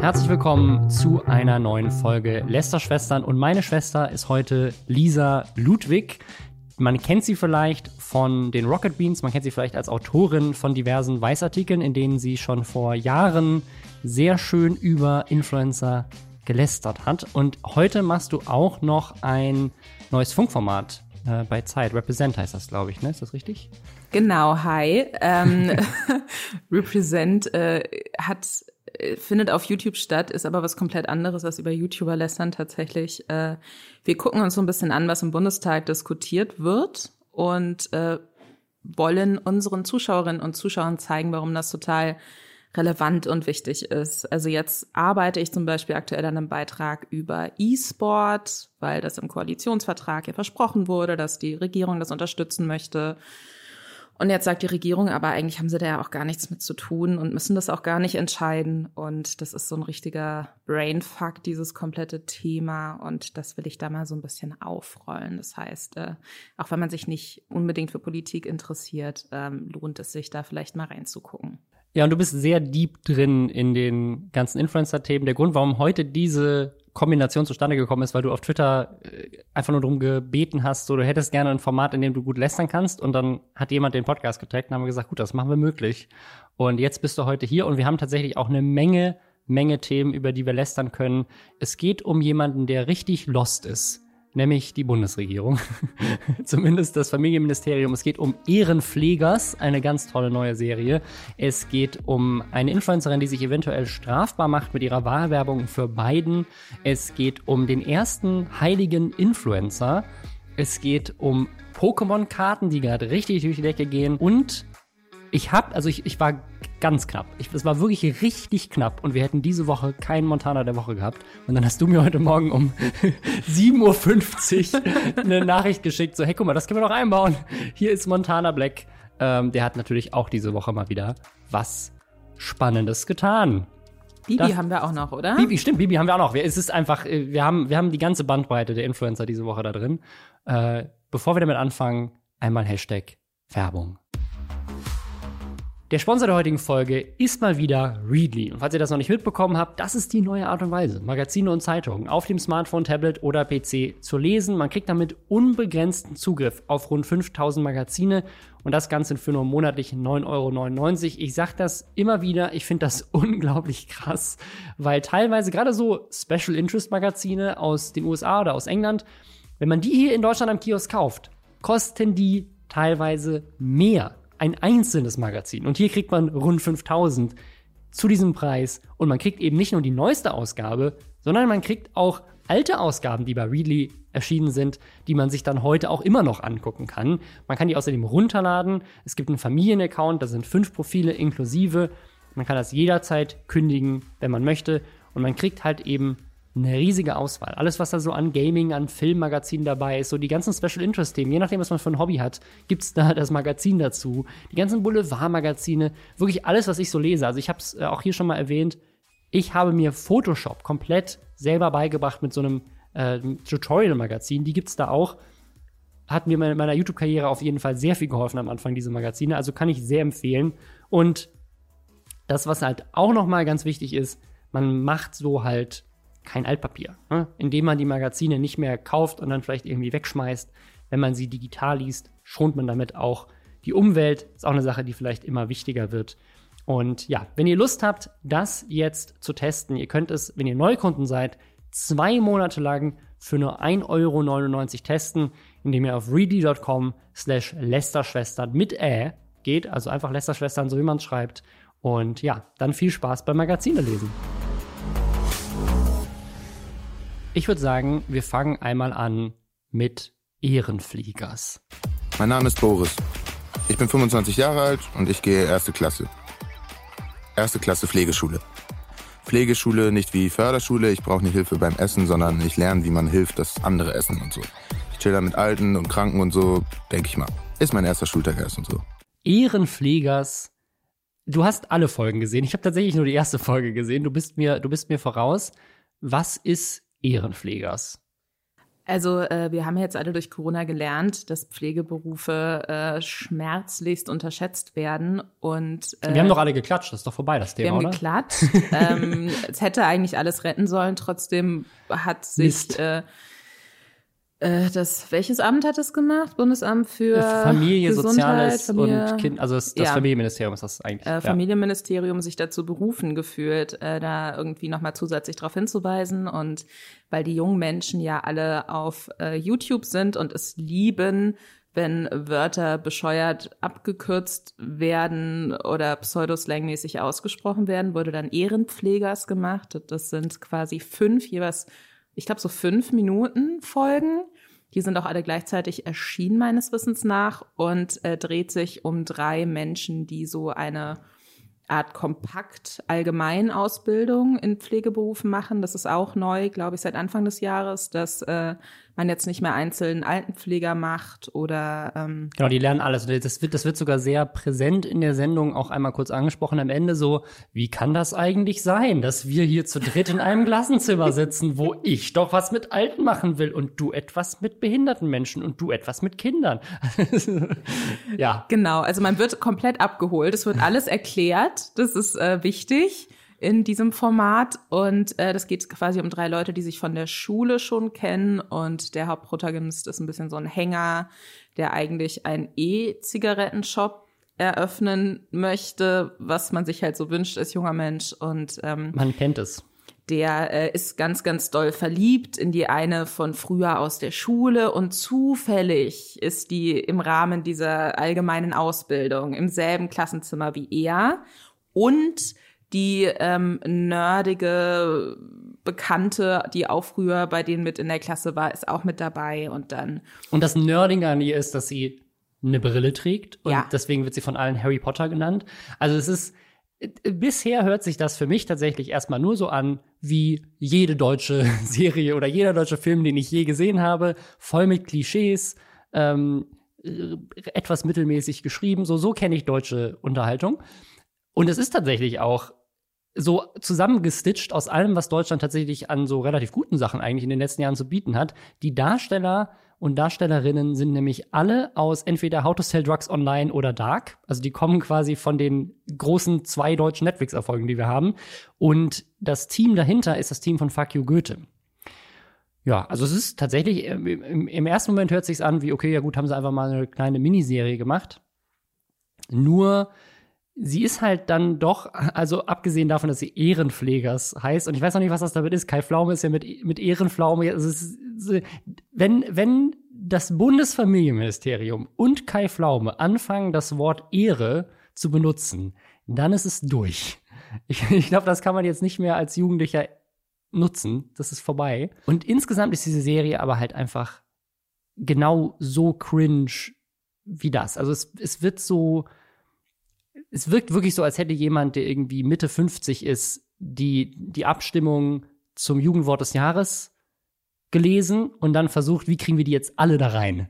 Herzlich willkommen zu einer neuen Folge Lester-Schwestern. Und meine Schwester ist heute Lisa Ludwig. Man kennt sie vielleicht von den Rocket Beans, man kennt sie vielleicht als Autorin von diversen Weißartikeln, in denen sie schon vor Jahren sehr schön über Influencer gelästert hat. Und heute machst du auch noch ein neues Funkformat äh, bei Zeit. Represent heißt das, glaube ich, ne? Ist das richtig? Genau, hi. Ähm, Represent äh, hat findet auf YouTube statt, ist aber was komplett anderes als über YouTuber lästern tatsächlich. Äh, wir gucken uns so ein bisschen an, was im Bundestag diskutiert wird und äh, wollen unseren Zuschauerinnen und Zuschauern zeigen, warum das total relevant und wichtig ist. Also jetzt arbeite ich zum Beispiel aktuell an einem Beitrag über E-Sport, weil das im Koalitionsvertrag ja versprochen wurde, dass die Regierung das unterstützen möchte. Und jetzt sagt die Regierung, aber eigentlich haben sie da ja auch gar nichts mit zu tun und müssen das auch gar nicht entscheiden. Und das ist so ein richtiger Brainfuck, dieses komplette Thema. Und das will ich da mal so ein bisschen aufrollen. Das heißt, äh, auch wenn man sich nicht unbedingt für Politik interessiert, ähm, lohnt es sich da vielleicht mal reinzugucken. Ja, und du bist sehr deep drin in den ganzen Influencer-Themen. Der Grund, warum heute diese Kombination zustande gekommen ist, weil du auf Twitter äh, einfach nur darum gebeten hast, so du hättest gerne ein Format, in dem du gut lästern kannst. Und dann hat jemand den Podcast getaggt und haben gesagt, gut, das machen wir möglich. Und jetzt bist du heute hier und wir haben tatsächlich auch eine Menge, Menge Themen, über die wir lästern können. Es geht um jemanden, der richtig lost ist nämlich die Bundesregierung. Zumindest das Familienministerium. Es geht um Ehrenpflegers, eine ganz tolle neue Serie. Es geht um eine Influencerin, die sich eventuell strafbar macht mit ihrer Wahlwerbung für Biden. Es geht um den ersten heiligen Influencer. Es geht um Pokémon-Karten, die gerade richtig durch die Decke gehen. Und ich hab, also ich, ich war ganz knapp. Ich, es war wirklich richtig knapp und wir hätten diese Woche keinen Montana der Woche gehabt. Und dann hast du mir heute Morgen um 7.50 Uhr eine Nachricht geschickt, so, hey, guck mal, das können wir doch einbauen. Hier ist Montana Black. Ähm, der hat natürlich auch diese Woche mal wieder was Spannendes getan. Bibi das, haben wir auch noch, oder? Bibi, stimmt, Bibi haben wir auch noch. Es ist einfach, äh, wir haben, wir haben die ganze Bandbreite der Influencer diese Woche da drin. Äh, bevor wir damit anfangen, einmal Hashtag Werbung. Der Sponsor der heutigen Folge ist mal wieder Readly. Und falls ihr das noch nicht mitbekommen habt, das ist die neue Art und Weise, Magazine und Zeitungen auf dem Smartphone, Tablet oder PC zu lesen. Man kriegt damit unbegrenzten Zugriff auf rund 5000 Magazine und das Ganze für nur monatlich 9,99 Euro. Ich sag das immer wieder, ich finde das unglaublich krass, weil teilweise gerade so Special Interest Magazine aus den USA oder aus England, wenn man die hier in Deutschland am Kiosk kauft, kosten die teilweise mehr ein einzelnes Magazin. Und hier kriegt man rund 5000 zu diesem Preis. Und man kriegt eben nicht nur die neueste Ausgabe, sondern man kriegt auch alte Ausgaben, die bei Readly erschienen sind, die man sich dann heute auch immer noch angucken kann. Man kann die außerdem runterladen. Es gibt einen Familienaccount, da sind fünf Profile inklusive. Man kann das jederzeit kündigen, wenn man möchte. Und man kriegt halt eben eine riesige Auswahl. Alles, was da so an Gaming, an Filmmagazinen dabei ist, so die ganzen Special Interest Themen, je nachdem, was man für ein Hobby hat, gibt es da das Magazin dazu. Die ganzen Boulevardmagazine, wirklich alles, was ich so lese. Also ich habe es äh, auch hier schon mal erwähnt, ich habe mir Photoshop komplett selber beigebracht mit so einem äh, Tutorial-Magazin. Die gibt es da auch. Hat mir in meiner YouTube-Karriere auf jeden Fall sehr viel geholfen am Anfang, diese Magazine. Also kann ich sehr empfehlen. Und das, was halt auch noch mal ganz wichtig ist, man macht so halt kein Altpapier, ne? indem man die Magazine nicht mehr kauft und dann vielleicht irgendwie wegschmeißt. Wenn man sie digital liest, schont man damit auch die Umwelt. Ist auch eine Sache, die vielleicht immer wichtiger wird. Und ja, wenn ihr Lust habt, das jetzt zu testen, ihr könnt es, wenn ihr Neukunden seid, zwei Monate lang für nur 1,99 Euro testen, indem ihr auf ready.com slash Lästerschwestern mit Ä geht, also einfach Lästerschwestern, so wie man es schreibt. Und ja, dann viel Spaß beim Magazine lesen. Ich würde sagen, wir fangen einmal an mit Ehrenfliegers. Mein Name ist Boris. Ich bin 25 Jahre alt und ich gehe erste Klasse. Erste Klasse Pflegeschule. Pflegeschule nicht wie Förderschule, ich brauche nicht Hilfe beim Essen, sondern ich lerne, wie man hilft, dass andere essen und so. Ich chill da mit Alten und Kranken und so, denke ich mal. Ist mein erster Schultag erst und so. Ehrenpflegers. Du hast alle Folgen gesehen. Ich habe tatsächlich nur die erste Folge gesehen. Du bist mir, du bist mir voraus. Was ist Ehrenpflegers? Also äh, wir haben jetzt alle durch Corona gelernt, dass Pflegeberufe äh, schmerzlichst unterschätzt werden und äh, wir haben doch alle geklatscht, das ist doch vorbei das Thema, wir haben oder? geklatscht. ähm, es hätte eigentlich alles retten sollen, trotzdem hat sich äh, äh, das, welches Amt hat es gemacht? Bundesamt für äh, Familie, Gesundheit, Soziales Familie, und Kind, also das, das ja. Familienministerium ist das eigentlich. äh, ja. Familienministerium sich dazu berufen gefühlt, äh, da irgendwie nochmal zusätzlich darauf hinzuweisen. Und weil die jungen Menschen ja alle auf äh, YouTube sind und es lieben, wenn Wörter bescheuert abgekürzt werden oder pseudoslangmäßig ausgesprochen werden, wurde dann Ehrenpflegers gemacht. Das sind quasi fünf jeweils, ich glaube so fünf Minuten Folgen. Die sind auch alle gleichzeitig erschienen meines Wissens nach und äh, dreht sich um drei Menschen, die so eine Art kompakt Allgemeinausbildung in Pflegeberufen machen. Das ist auch neu, glaube ich, seit Anfang des Jahres, dass äh, man jetzt nicht mehr einzeln Altenpfleger macht oder ähm, Genau, die lernen alles. Das wird, das wird sogar sehr präsent in der Sendung auch einmal kurz angesprochen am Ende so, wie kann das eigentlich sein, dass wir hier zu dritt in einem Klassenzimmer sitzen, wo ich doch was mit Alten machen will und du etwas mit behinderten Menschen und du etwas mit Kindern. ja. Genau, also man wird komplett abgeholt. Es wird alles erklärt. Das ist äh, wichtig in diesem Format. Und äh, das geht quasi um drei Leute, die sich von der Schule schon kennen. Und der Hauptprotagonist ist ein bisschen so ein Hänger, der eigentlich einen E-Zigarettenshop eröffnen möchte, was man sich halt so wünscht als junger Mensch. Und ähm, Man kennt es. der äh, ist ganz, ganz doll verliebt in die eine von früher aus der Schule und zufällig ist die im Rahmen dieser allgemeinen Ausbildung im selben Klassenzimmer wie er und die ähm, nerdige Bekannte, die auch früher bei denen mit in der Klasse war, ist auch mit dabei und dann Und das Nerding an ihr ist, dass sie eine Brille trägt und Ja. deswegen wird sie von allen Harry Potter genannt. Also es ist bisher hört sich das für mich tatsächlich erstmal nur so an wie jede deutsche Serie oder jeder deutsche Film, den ich je gesehen habe, voll mit Klischees, ähm, äh, etwas mittelmäßig geschrieben. So so kenne ich deutsche Unterhaltung. Und es ist tatsächlich auch so zusammengestitcht aus allem, was Deutschland tatsächlich an so relativ guten Sachen eigentlich in den letzten Jahren zu bieten hat. Die Darsteller und Darstellerinnen sind nämlich alle aus entweder How to Sell Drugs Online oder Dark. Also die kommen quasi von den großen zwei deutschen Netflix-Erfolgen, die wir haben. Und das Team dahinter ist das Team von Fuck You Goethe. Ja, also es ist tatsächlich, ähm, im, im ersten Moment hört sich's an wie, okay, ja gut, haben sie einfach mal eine kleine Miniserie gemacht. Nur sie ist halt dann doch, also abgesehen davon, dass sie Ehrenpflegers heißt, und ich weiß noch nicht, was das damit ist. Kai Pflaume ist ja mit, mit Ehrenpflaume, also ist, wenn, wenn das Bundesfamilienministerium und Kai Pflaume anfangen, das Wort Ehre zu benutzen, dann ist es durch. Ich, ich glaube, das kann man jetzt nicht mehr als Jugendlicher nutzen. Das ist vorbei. Und insgesamt ist diese Serie aber halt einfach genau so cringe wie das. Also es, es wird so, es wirkt wirklich so, als hätte jemand, der irgendwie Mitte 50 ist, die, die Abstimmung zum Jugendwort des Jahres gelesen und dann versucht, wie kriegen wir die jetzt alle da rein?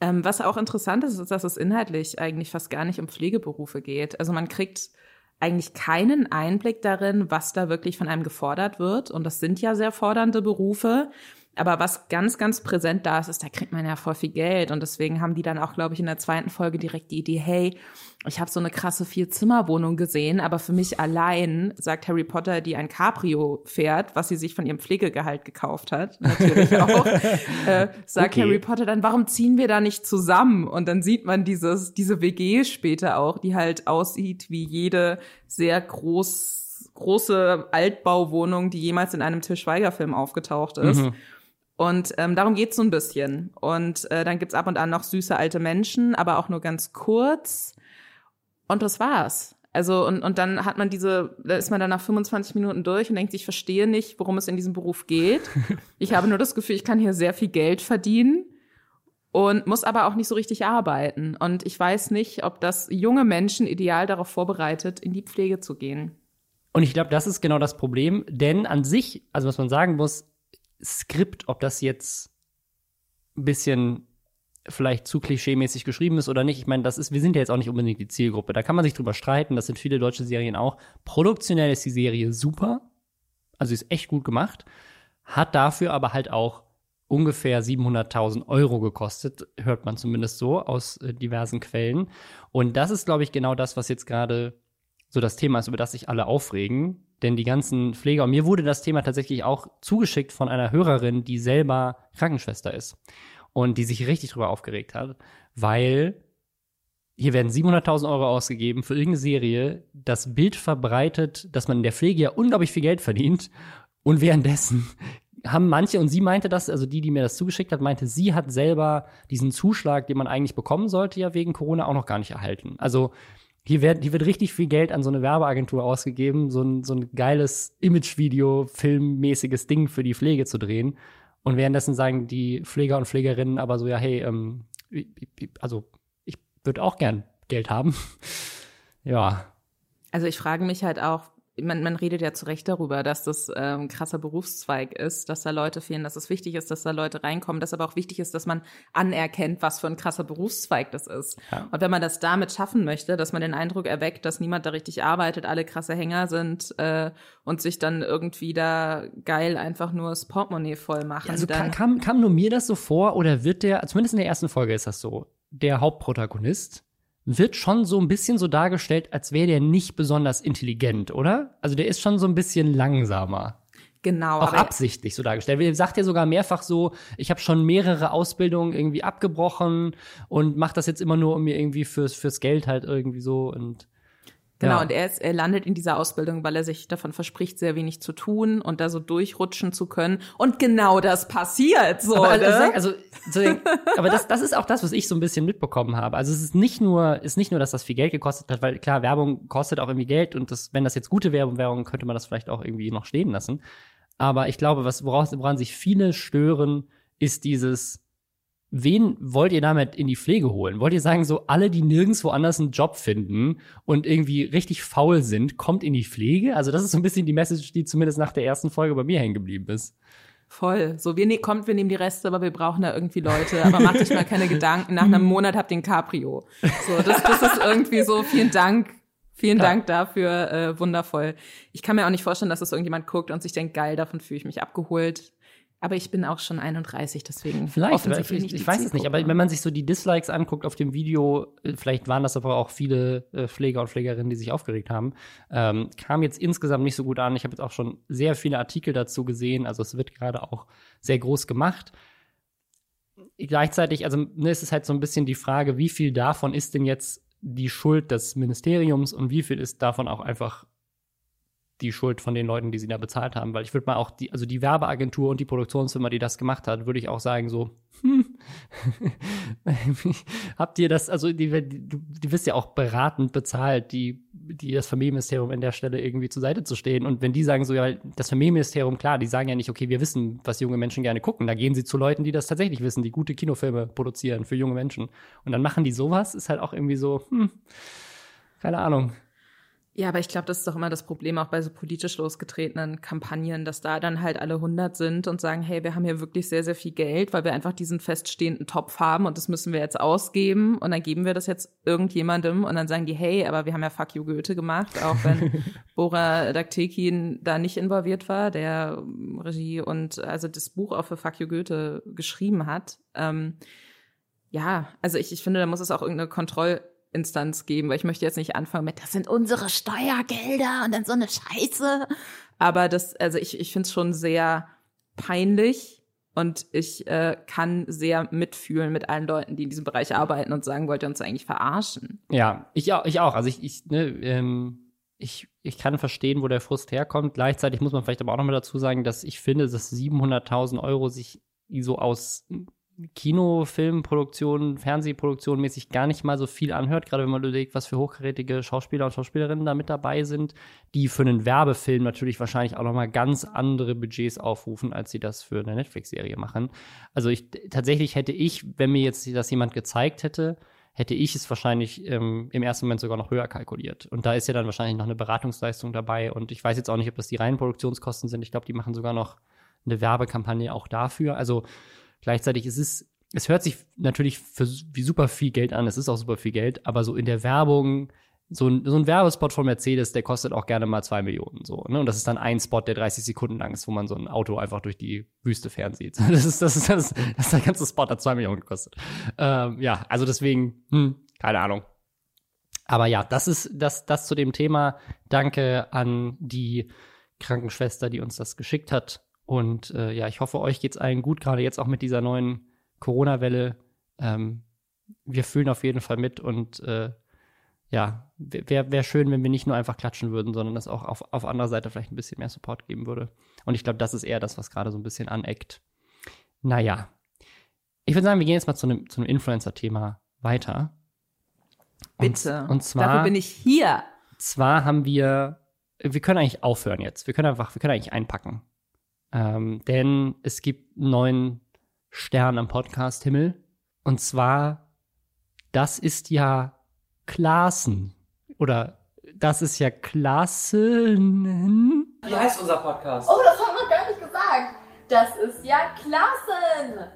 Ähm, was auch interessant ist, ist, dass es inhaltlich eigentlich fast gar nicht um Pflegeberufe geht. Also man kriegt eigentlich keinen Einblick darin, was da wirklich von einem gefordert wird. Und das sind ja sehr fordernde Berufe. Aber was ganz, ganz präsent da ist, ist, da kriegt man ja voll viel Geld. Und deswegen haben die dann auch, glaube ich, in der zweiten Folge direkt die Idee, hey, ich habe so eine krasse Vier-Zimmer-Wohnung gesehen, aber für mich allein, sagt Harry Potter, die ein Cabrio fährt, was sie sich von ihrem Pflegegehalt gekauft hat, natürlich auch, äh, sagt Okay. Harry Potter dann, warum ziehen wir da nicht zusammen? Und dann sieht man dieses, diese WG später auch, die halt aussieht wie jede sehr groß, große Altbauwohnung, die jemals in einem Til Schweiger-Film aufgetaucht ist. Mhm. Und ähm, darum geht's so ein bisschen. Und äh, dann gibt's ab und an noch süße alte Menschen, aber auch nur ganz kurz. Und das war's. Also, und, und dann hat man diese, da ist man dann nach 25 Minuten durch und denkt ich verstehe nicht, worum es in diesem Beruf geht. Ich habe nur das Gefühl, ich kann hier sehr viel Geld verdienen und muss aber auch nicht so richtig arbeiten. Und ich weiß nicht, ob das junge Menschen ideal darauf vorbereitet, in die Pflege zu gehen. Und ich glaube, das ist genau das Problem, denn an sich, also was man sagen muss, Skript, ob das jetzt ein bisschen vielleicht zu klischeemäßig geschrieben ist oder nicht. Ich meine, das ist, wir sind ja jetzt auch nicht unbedingt die Zielgruppe. Da kann man sich drüber streiten. Das sind viele deutsche Serien auch. Produktionell ist die Serie super. Also ist echt gut gemacht. Hat dafür aber halt auch ungefähr 700.000 Euro gekostet, hört man zumindest so aus äh, diversen Quellen. Und das ist, glaube ich, genau das, was jetzt gerade so das Thema ist, über das sich alle aufregen. Denn die ganzen Pfleger, und mir wurde das Thema tatsächlich auch zugeschickt von einer Hörerin, die selber Krankenschwester ist und die sich richtig drüber aufgeregt hat, weil hier werden 700.000 Euro ausgegeben für irgendeine Serie, das Bild verbreitet, dass man in der Pflege ja unglaublich viel Geld verdient und währenddessen haben manche, und sie meinte das, also die, die mir das zugeschickt hat, meinte, sie hat selber diesen Zuschlag, den man eigentlich bekommen sollte, ja wegen Corona auch noch gar nicht erhalten. Also hier wird, hier wird richtig viel Geld an so eine Werbeagentur ausgegeben, so ein, so ein geiles Imagevideo, filmmäßiges Ding für die Pflege zu drehen. Und währenddessen sagen die Pfleger und Pflegerinnen aber so, ja, hey, ähm, also ich würde auch gern Geld haben. ja. Also ich frage mich halt auch, man, man redet ja zu Recht darüber, dass das äh, ein krasser Berufszweig ist, dass da Leute fehlen, dass es wichtig ist, dass da Leute reinkommen, dass aber auch wichtig ist, dass man anerkennt, was für ein krasser Berufszweig das ist. Ja. Und wenn man das damit schaffen möchte, dass man den Eindruck erweckt, dass niemand da richtig arbeitet, alle krasse Hänger sind äh, und sich dann irgendwie da geil einfach nur das Portemonnaie voll machen. Ja, also dann kam, kam nur mir das so vor oder wird der, zumindest in der ersten Folge ist das so, der Hauptprotagonist wird schon so ein bisschen so dargestellt, als wäre der nicht besonders intelligent, oder? Also der ist schon so ein bisschen langsamer. Genau. Auch absichtlich so dargestellt. Er sagt ja sogar mehrfach so, ich habe schon mehrere Ausbildungen irgendwie abgebrochen und mache das jetzt immer nur um mir irgendwie fürs, fürs Geld halt irgendwie so und Genau, ja. und er, ist, er landet in dieser Ausbildung, weil er sich davon verspricht, sehr wenig zu tun und da so durchrutschen zu können. Und genau das passiert so. Aber, ne? also, so, aber das, das ist auch das, was ich so ein bisschen mitbekommen habe. Also es ist nicht nur, ist nicht nur, dass das viel Geld gekostet hat, weil klar, Werbung kostet auch irgendwie Geld und das, wenn das jetzt gute Werbung wäre, könnte man das vielleicht auch irgendwie noch stehen lassen. Aber ich glaube, was, woraus, woran sich viele stören, ist dieses, wen wollt ihr damit in die Pflege holen? Wollt ihr sagen, so alle, die nirgendwo anders einen Job finden und irgendwie richtig faul sind, kommt in die Pflege? Also das ist so ein bisschen die Message, die zumindest nach der ersten Folge bei mir hängen geblieben ist. Voll. So, wir ne kommt, wir nehmen die Reste, aber wir brauchen da irgendwie Leute. Aber macht euch mal keine Gedanken. Nach einem Monat habt ihr ein Cabrio. So, das, das ist irgendwie so. Vielen Dank. Vielen ja. Dank dafür. Äh, wundervoll. Ich kann mir auch nicht vorstellen, dass das irgendjemand guckt und sich denkt, geil, davon fühle ich mich abgeholt. Aber ich bin auch schon 31, deswegen vielleicht. Offensichtlich ich, ich weiß es nicht, aber wenn man sich so die Dislikes anguckt auf dem Video, äh, vielleicht waren das aber auch viele äh, Pfleger und Pflegerinnen, die sich aufgeregt haben, ähm, kam jetzt insgesamt nicht so gut an. Ich habe jetzt auch schon sehr viele Artikel dazu gesehen, also es wird gerade auch sehr groß gemacht. Gleichzeitig, also ne, es ist halt so ein bisschen die Frage, wie viel davon ist denn jetzt die Schuld des Ministeriums und wie viel ist davon auch einfach die Schuld von den Leuten, die sie da bezahlt haben. Weil ich würde mal auch die, also die Werbeagentur und die Produktionsfirma, die das gemacht hat, würde ich auch sagen, so, hm, habt ihr das, also die, die, die wisst ja auch beratend bezahlt, die, die das Familienministerium an der Stelle irgendwie zur Seite zu stehen. Und wenn die sagen so, ja, das Familienministerium, klar, die sagen ja nicht, okay, wir wissen, was junge Menschen gerne gucken. Da gehen sie zu Leuten, die das tatsächlich wissen, die gute Kinofilme produzieren für junge Menschen. Und dann machen die sowas, ist halt auch irgendwie so, hm, keine Ahnung. Ja, aber ich glaube, das ist doch immer das Problem auch bei so politisch losgetretenen Kampagnen, dass da dann halt alle 100 sind und sagen, hey, wir haben hier wirklich sehr, sehr viel Geld, weil wir einfach diesen feststehenden Topf haben und das müssen wir jetzt ausgeben und dann geben wir das jetzt irgendjemandem und dann sagen die, hey, aber wir haben ja Fuck You Goethe gemacht, auch wenn Bora Daktekin da nicht involviert war, der Regie und also das Buch auch für Fuck You Goethe geschrieben hat. Ähm, ja, also ich, ich finde, da muss es auch irgendeine Kontroll Instanz geben, weil ich möchte jetzt nicht anfangen mit, das sind unsere Steuergelder und dann so eine Scheiße. Aber das, also ich, ich finde es schon sehr peinlich und ich äh, kann sehr mitfühlen mit allen Leuten, die in diesem Bereich arbeiten und sagen, wollt ihr uns eigentlich verarschen? Ja, ich auch. Ich, auch. Also ich, ich, ne, ähm, ich, ich kann verstehen, wo der Frust herkommt. Gleichzeitig muss man vielleicht aber auch noch mal dazu sagen, dass ich finde, dass 700.000 Euro sich so aus Kinofilmproduktion, Fernsehproduktion mäßig gar nicht mal so viel anhört, gerade wenn man überlegt, was für hochkarätige Schauspieler und Schauspielerinnen da mit dabei sind, die für einen Werbefilm natürlich wahrscheinlich auch noch mal ganz andere Budgets aufrufen, als sie das für eine Netflix-Serie machen. Also ich tatsächlich hätte ich, wenn mir jetzt das jemand gezeigt hätte, hätte ich es wahrscheinlich ähm, im ersten Moment sogar noch höher kalkuliert. Und da ist ja dann wahrscheinlich noch eine Beratungsleistung dabei. Und ich weiß jetzt auch nicht, ob das die reinen Produktionskosten sind. Ich glaube, die machen sogar noch eine Werbekampagne auch dafür. Also Gleichzeitig ist es, es hört sich natürlich für, wie super viel Geld an, es ist auch super viel Geld, aber so in der Werbung so ein, so ein Werbespot von Mercedes, der kostet auch gerne mal zwei Millionen. So, ne? Und das ist dann ein Spot, der 30 Sekunden lang ist, wo man so ein Auto einfach durch die Wüste fernsieht. Das ist, das ist, das ist, das ist der ganze Spot hat zwei Millionen gekostet. Ähm, ja, also deswegen, hm, keine Ahnung. Aber ja, das ist das, das zu dem Thema. Danke an die Krankenschwester, die uns das geschickt hat. Und äh, ja, ich hoffe, euch geht's allen gut, gerade jetzt auch mit dieser neuen Corona-Welle. Ähm, wir fühlen auf jeden Fall mit und äh, ja, wäre wär schön, wenn wir nicht nur einfach klatschen würden, sondern es auch auf, auf anderer Seite vielleicht ein bisschen mehr Support geben würde. Und ich glaube, das ist eher das, was gerade so ein bisschen aneckt. Naja. Ich würde sagen, wir gehen jetzt mal zu einem, zu Influencer-Thema weiter. Bitte. Und, und zwar. Dafür bin ich hier. Zwar haben wir, wir können eigentlich aufhören jetzt. Wir können einfach, wir können eigentlich einpacken. Ähm, denn es gibt einen neuen Stern am Podcast-Himmel. Und zwar, das ist ja Klassen. Oder das ist ja Klassen. Wie heißt unser Podcast? Oh, das haben wir gar nicht gesagt. Das ist ja Klassen.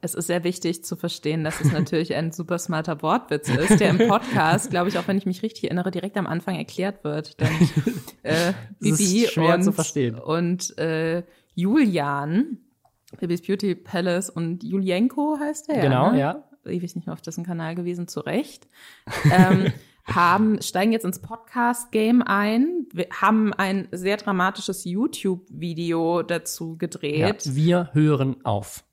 Es ist sehr wichtig zu verstehen, dass es natürlich ein super smarter Wortwitz ist, der im Podcast, glaube ich, auch wenn ich mich richtig erinnere, direkt am Anfang erklärt wird. Denn äh, Bibi schwer und, zu verstehen. und äh, Julian, Bibis Beauty Palace und Julienko heißt der. Genau, ne? ja. Ewig nicht mehr auf dessen Kanal gewesen, zu Recht. ähm, haben, steigen jetzt ins Podcast-Game ein, wir haben ein sehr dramatisches YouTube-Video dazu ja. gedreht. Wir hören auf.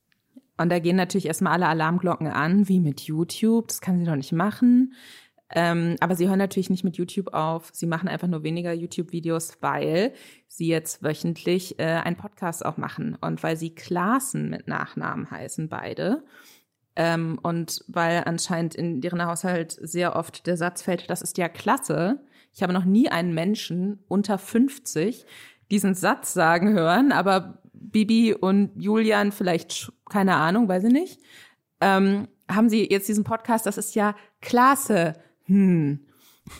Und da gehen natürlich erstmal alle Alarmglocken an, wie mit YouTube. Das kann sie doch nicht machen. Ähm, aber sie hören natürlich nicht mit YouTube auf. Sie machen einfach nur weniger YouTube-Videos, weil sie jetzt wöchentlich äh, einen Podcast auch machen. Und weil sie Klassen mit Nachnamen heißen, beide. Ähm, und weil anscheinend in deren Haushalt sehr oft der Satz fällt, das ist ja klasse. Ich habe noch nie einen Menschen unter 50 diesen Satz sagen hören, aber Bibi und Julian vielleicht, keine Ahnung, weiß ich nicht, ähm, haben sie jetzt diesen Podcast, das ist ja klasse, hm,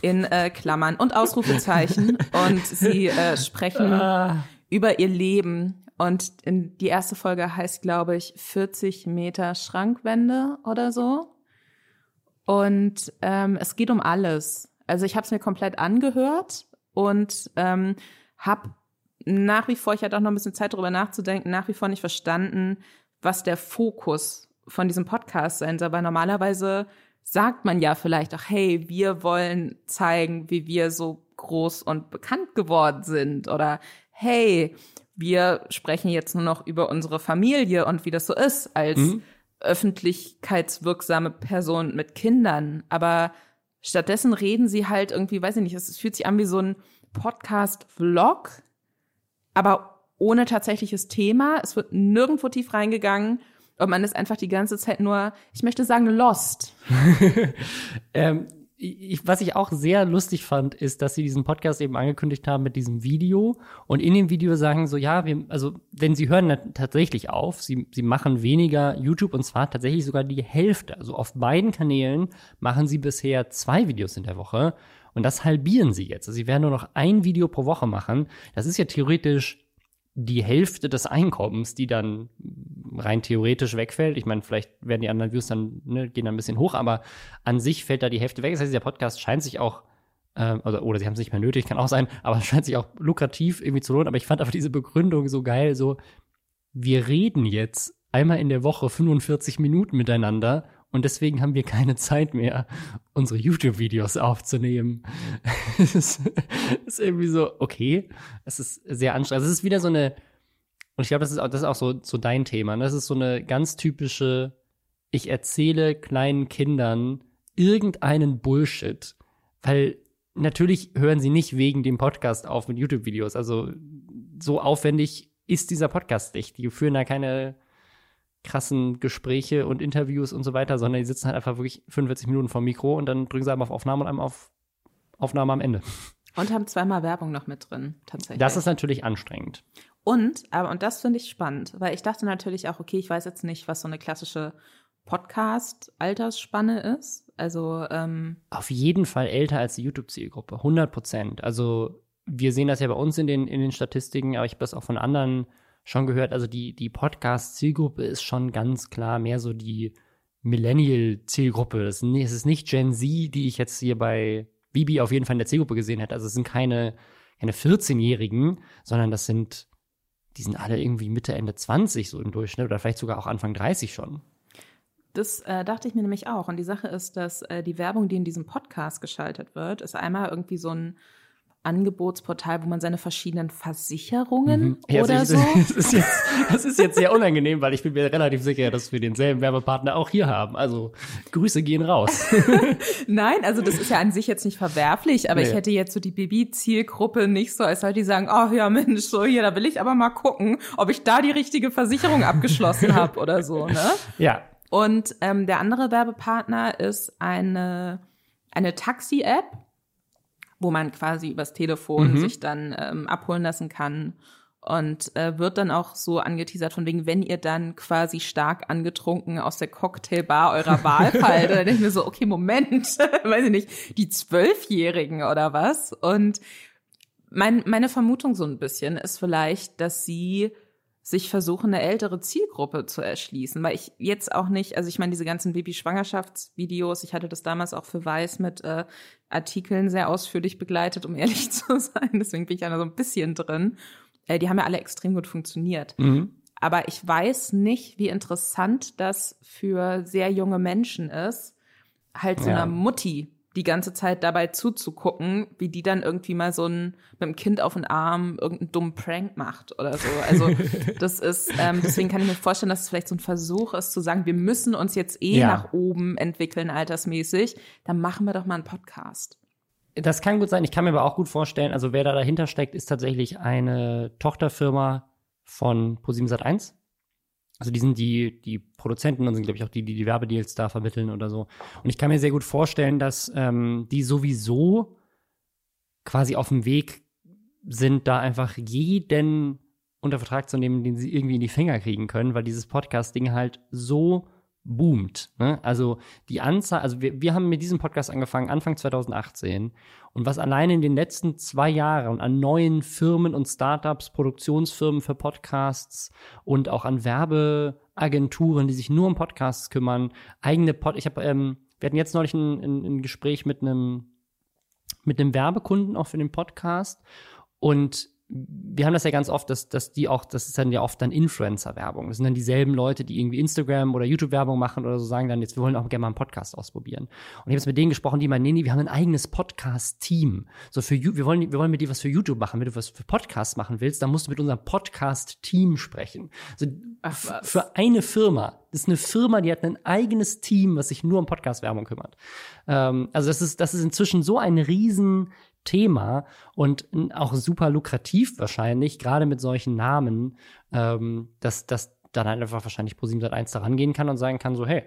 in äh, Klammern und Ausrufezeichen und sie äh, sprechen Ah. über ihr Leben und in die erste Folge heißt, glaube ich, 40 Meter Schrankwände oder so. Und ähm, es geht um alles. Also ich habe es mir komplett angehört und ähm, habe nach wie vor, ich hatte auch noch ein bisschen Zeit darüber nachzudenken, nach wie vor nicht verstanden, was der Fokus von diesem Podcast sein soll. Weil normalerweise sagt man ja vielleicht auch, hey, wir wollen zeigen, wie wir so groß und bekannt geworden sind. Oder hey, wir sprechen jetzt nur noch über unsere Familie und wie das so ist als Mhm. öffentlichkeitswirksame Person mit Kindern. Aber stattdessen reden sie halt irgendwie, weiß ich nicht, es fühlt sich an wie so ein Podcast-Vlog, aber ohne tatsächliches Thema. Es wird nirgendwo tief reingegangen. Und man ist einfach die ganze Zeit nur, ich möchte sagen, lost. Ähm, ich, was ich auch sehr lustig fand, ist, dass sie diesen Podcast eben angekündigt haben mit diesem Video und in dem Video sagen so, ja, wir, also, denn sie hören tatsächlich auf, sie, sie machen weniger YouTube und zwar tatsächlich sogar die Hälfte. Also auf beiden Kanälen machen sie bisher zwei Videos in der Woche und das halbieren sie jetzt. Also sie werden nur noch ein Video pro Woche machen. Das ist ja theoretisch die Hälfte des Einkommens, die dann rein theoretisch wegfällt. Ich meine, vielleicht werden die anderen Views dann, ne, gehen dann ein bisschen hoch, aber an sich fällt da die Hälfte weg. Das heißt, der Podcast scheint sich auch, ähm, also, oder sie haben es nicht mehr nötig, kann auch sein, aber scheint sich auch lukrativ irgendwie zu lohnen. Aber ich fand einfach diese Begründung so geil, so, wir reden jetzt einmal in der Woche 45 Minuten miteinander und deswegen haben wir keine Zeit mehr, unsere YouTube-Videos aufzunehmen. Es ist, ist irgendwie so, okay, es ist sehr anstrengend. Also es ist wieder so eine, und ich glaube, das ist auch, das ist auch so, so dein Thema. Ne? Das ist so eine ganz typische, ich erzähle kleinen Kindern irgendeinen Bullshit. Weil natürlich hören sie nicht wegen dem Podcast auf mit YouTube-Videos. Also so aufwendig ist dieser Podcast nicht. Die führen da keine krassen Gespräche und Interviews und so weiter, sondern die sitzen halt einfach wirklich 45 Minuten vor dem Mikro und dann drücken sie einmal auf Aufnahme und einmal auf Aufnahme am Ende. Und haben zweimal Werbung noch mit drin, tatsächlich. Das ist natürlich anstrengend. Und, aber, und das finde ich spannend, weil ich dachte natürlich auch, okay, ich weiß jetzt nicht, was so eine klassische Podcast-Altersspanne ist. Also, ähm, Auf jeden Fall älter als die YouTube-Zielgruppe, 100 Prozent. Also wir sehen das ja bei uns in den, in den Statistiken, aber ich habe das auch von anderen schon gehört. Also die, die Podcast-Zielgruppe ist schon ganz klar mehr so die Millennial-Zielgruppe. Es ist nicht Gen Z, die ich jetzt hier bei Bibi auf jeden Fall in der Zielgruppe gesehen hätte. Also es sind keine, keine 14-Jährigen, sondern das sind, die sind alle irgendwie Mitte, Ende 20 so im Durchschnitt oder vielleicht sogar auch Anfang 30 schon. Das äh, dachte ich mir nämlich auch. Und die Sache ist, dass äh, die Werbung, die in diesem Podcast geschaltet wird, ist einmal irgendwie so ein Angebotsportal, wo man seine verschiedenen Versicherungen Mhm. Ja, oder also so. ich, das, ist jetzt, das ist jetzt sehr unangenehm, weil ich bin mir relativ sicher, dass wir denselben Werbepartner auch hier haben. Also Grüße gehen raus. Nein, also das ist ja an sich jetzt nicht verwerflich, aber Nee. ich hätte jetzt so die Baby-Zielgruppe nicht so, als sollte die sagen, oh ja Mensch, so hier, da will ich aber mal gucken, ob ich da die richtige Versicherung abgeschlossen habe oder so, ne? ja. Und ähm, der andere Werbepartner ist eine, eine Taxi-App, wo man quasi übers Telefon Mhm. sich dann ähm, abholen lassen kann. Und äh, wird dann auch so angeteasert von wegen, wenn ihr dann quasi stark angetrunken aus der Cocktailbar eurer Wahl fallt, dann denke ich mir so, okay, Moment, weiß ich nicht, die Zwölfjährigen oder was? Und mein, meine Vermutung so ein bisschen ist vielleicht, dass sie sich versuchen, eine ältere Zielgruppe zu erschließen, weil ich jetzt auch nicht, also ich meine, diese ganzen Baby-Schwangerschaftsvideos, ich hatte das damals auch für Weiß mit äh, Artikeln sehr ausführlich begleitet, um ehrlich zu sein, deswegen bin ich ja noch so ein bisschen drin. Äh, die haben ja alle extrem gut funktioniert. Mhm. Aber ich weiß nicht, wie interessant das für sehr junge Menschen ist, halt so Ja. einer Mutti die ganze Zeit dabei zuzugucken, wie die dann irgendwie mal so ein mit dem Kind auf den Arm irgendeinen dummen Prank macht oder so. Also das ist, ähm, deswegen kann ich mir vorstellen, dass es vielleicht so ein Versuch ist zu sagen, wir müssen uns jetzt eh Ja. nach oben entwickeln, altersmäßig, dann machen wir doch mal einen Podcast. Das kann gut sein. Ich kann mir aber auch gut vorstellen, also wer da dahinter steckt, ist tatsächlich eine Tochterfirma von Pro7 Sat1. Also die sind die, die Produzenten und sind, glaube ich, auch die, die die Werbedeals da vermitteln oder so. Und ich kann mir sehr gut vorstellen, dass ähm, die sowieso quasi auf dem Weg sind, da einfach jeden unter Vertrag zu nehmen, den sie irgendwie in die Finger kriegen können, weil dieses Podcast-Ding halt so boomt. Ne? Also die Anzahl, also wir, wir haben mit diesem Podcast angefangen Anfang 2018 und was allein in den letzten zwei Jahren an neuen Firmen und Startups, Produktionsfirmen für Podcasts und auch an Werbeagenturen, die sich nur um Podcasts kümmern, eigene Pod, ich habe, ähm, wir hatten jetzt neulich ein, ein, ein Gespräch mit einem mit einem Werbekunden auch für den Podcast und wir haben das ja ganz oft, dass, dass die auch, das ist dann ja oft dann Influencer-Werbung. Das sind dann dieselben Leute, die irgendwie Instagram oder YouTube-Werbung machen oder so, sagen dann jetzt, wir wollen auch gerne mal einen Podcast ausprobieren. Und ich habe jetzt mit denen gesprochen, die meinen, nee, nee, wir haben ein eigenes Podcast-Team. So für, wir wollen, wir wollen mit dir was für YouTube machen. Wenn du was für Podcasts machen willst, dann musst du mit unserem Podcast-Team sprechen. Also Ach, für eine Firma. Das ist eine Firma, die hat ein eigenes Team, was sich nur um Podcast-Werbung kümmert. Ähm, also das ist, das ist inzwischen so ein riesen Thema und auch super lukrativ wahrscheinlich, gerade mit solchen Namen, ähm, dass, dass dann halt einfach wahrscheinlich Pro7 Sat1 da rangehen kann und sagen kann so, hey,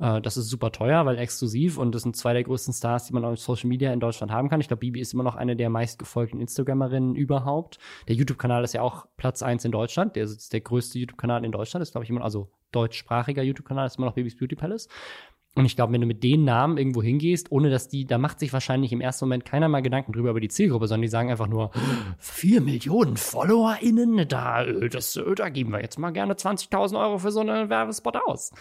äh, das ist super teuer, weil exklusiv und das sind zwei der größten Stars, die man auf Social Media in Deutschland haben kann. Ich glaube, Bibi ist immer noch eine der meistgefolgten Instagrammerinnen überhaupt. Der YouTube-Kanal ist ja auch Platz eins in Deutschland. Der ist der größte YouTube-Kanal in Deutschland. Ist, glaube ich, immer, also deutschsprachiger YouTube-Kanal ist immer noch Bibis Beauty Palace. Und ich glaube, wenn du mit den Namen irgendwo hingehst, ohne dass die, da macht sich wahrscheinlich im ersten Moment keiner mal Gedanken drüber über die Zielgruppe, sondern die sagen einfach nur, vier Millionen FollowerInnen, da, äh, das, äh, da geben wir jetzt mal gerne 20.000 Euro für so einen Werbespot aus.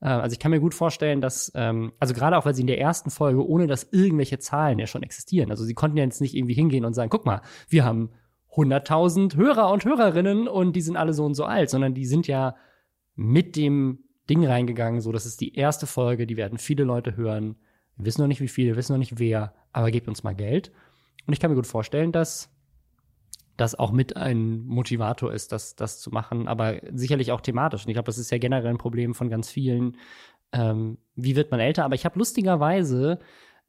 Äh, Also ich kann mir gut vorstellen, dass, ähm, also gerade auch, weil sie in der ersten Folge, ohne dass irgendwelche Zahlen ja schon existieren, also sie konnten ja jetzt nicht irgendwie hingehen und sagen, guck mal, wir haben 100.000 Hörer und Hörerinnen und die sind alle so und so alt, sondern die sind ja mit dem Ding reingegangen, so das ist die erste Folge, die werden viele Leute hören. Wir wissen noch nicht wie viele, wissen noch nicht wer, aber gebt uns mal Geld. Und ich kann mir gut vorstellen, dass das auch mit ein Motivator ist, das, das zu machen, aber sicherlich auch thematisch. Und ich glaube, das ist ja generell ein Problem von ganz vielen. Ähm, wie wird man älter? Aber ich habe lustigerweise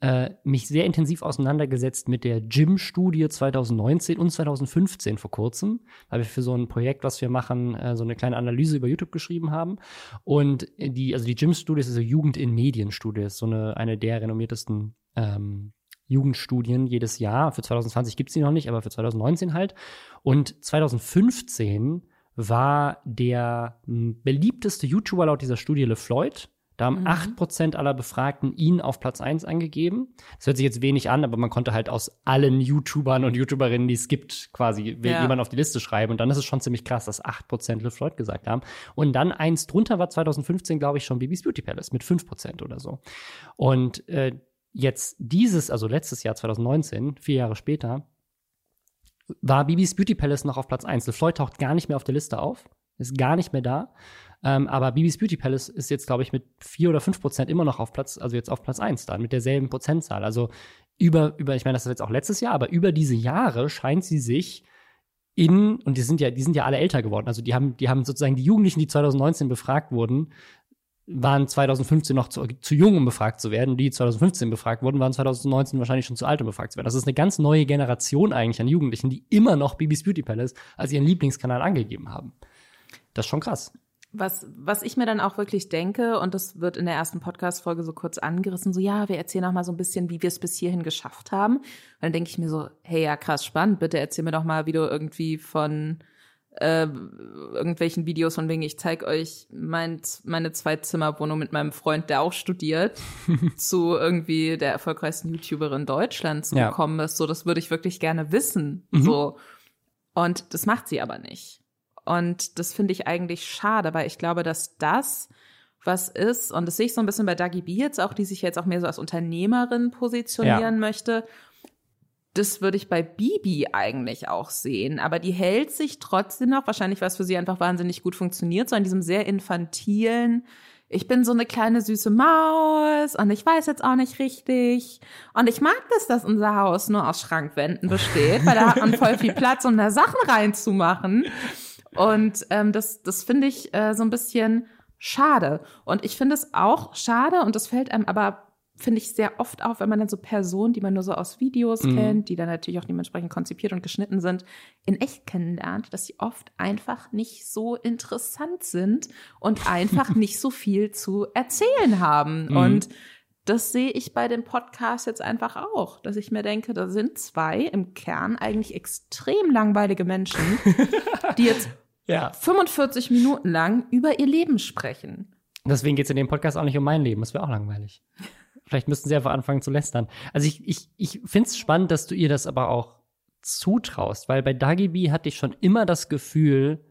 äh, mich sehr intensiv auseinandergesetzt mit der Gym-Studie 2019 und 2015 vor kurzem, weil wir für so ein Projekt, was wir machen, äh, so eine kleine Analyse über YouTube geschrieben haben. Und die, also die Gym-Studie ist also Jugend in Medien-Studie, ist so eine, eine der renommiertesten ähm, Jugendstudien jedes Jahr. Für 2020 gibt's die noch nicht, aber für 2019 halt. Und 2015 war der beliebteste YouTuber laut dieser Studie LeFloid. Da haben Mhm. 8% aller Befragten ihn auf Platz 1 angegeben. Das hört sich jetzt wenig an, aber man konnte halt aus allen YouTubern und YouTuberinnen, die es gibt, quasi Ja. jemanden auf die Liste schreiben. Und dann ist es schon ziemlich krass, dass 8% LeFloid gesagt haben. Und dann eins drunter war 2015, glaube ich, schon Bibis Beauty Palace mit 5% oder so. Und äh, jetzt dieses, also letztes Jahr 2019, vier Jahre später, war Bibis Beauty Palace noch auf Platz 1. Floyd taucht gar nicht mehr auf der Liste auf, ist gar nicht mehr da. Ähm, aber Bibis Beauty Palace ist jetzt, glaube ich, mit vier oder fünf Prozent immer noch auf Platz, also jetzt auf Platz 1 da, mit derselben Prozentzahl. Also über, über, ich meine, das ist jetzt auch letztes Jahr, aber über diese Jahre scheint sie sich in, und die sind ja, die sind ja alle älter geworden. Also die haben, die haben sozusagen die Jugendlichen, die 2019 befragt wurden, waren 2015 noch zu, zu jung, um befragt zu werden. Die 2015 befragt wurden, waren 2019 wahrscheinlich schon zu alt, um befragt zu werden. Das ist eine ganz neue Generation eigentlich an Jugendlichen, die immer noch Bibis Beauty Palace als ihren Lieblingskanal angegeben haben. Das ist schon krass. Was, was ich mir dann auch wirklich denke, und das wird in der ersten Podcast-Folge so kurz angerissen, so ja, wir erzählen auch mal so ein bisschen, wie wir es bis hierhin geschafft haben. Und dann denke ich mir so, hey, ja, krass spannend, bitte erzähl mir doch mal, wie du irgendwie von äh, irgendwelchen Videos von wegen, ich zeig euch mein, meine Zwei-Zimmer-Wohnung mit meinem Freund, der auch studiert, zu irgendwie der erfolgreichsten YouTuberin Deutschlands Ja. gekommen ist. So, das würde ich wirklich gerne wissen. Mhm. So. Und das macht sie aber nicht. Und das finde ich eigentlich schade, weil ich glaube, dass das was ist, und das sehe ich so ein bisschen bei Dagi B jetzt auch, die sich jetzt auch mehr so als Unternehmerin positionieren Ja. möchte. Das würde ich bei Bibi eigentlich auch sehen. Aber die hält sich trotzdem noch, wahrscheinlich weil es für sie einfach wahnsinnig gut funktioniert, so an diesem sehr infantilen, ich bin so eine kleine süße Maus und ich weiß jetzt auch nicht richtig. Und ich mag das, dass unser Haus nur aus Schrankwänden besteht, weil da hat man voll viel Platz, um da Sachen reinzumachen. Und ähm, das, das finde ich äh, so ein bisschen schade. Und ich finde es auch schade, und das fällt einem aber, finde ich, sehr oft auf, wenn man dann so Personen, die man nur so aus Videos Mhm. kennt, die dann natürlich auch dementsprechend konzipiert und geschnitten sind, in echt kennenlernt, dass sie oft einfach nicht so interessant sind und einfach nicht so viel zu erzählen haben. Mhm. Und das sehe ich bei dem Podcast jetzt einfach auch, dass ich mir denke, da sind zwei im Kern eigentlich extrem langweilige Menschen, die jetzt Ja. 45 Minuten lang über ihr Leben sprechen. Deswegen geht es in dem Podcast auch nicht um mein Leben. Das wäre auch langweilig. Vielleicht müssten sie einfach anfangen zu lästern. Also ich, ich, ich finde es spannend, dass du ihr das aber auch zutraust, weil bei Dagi B hatte ich schon immer das Gefühl,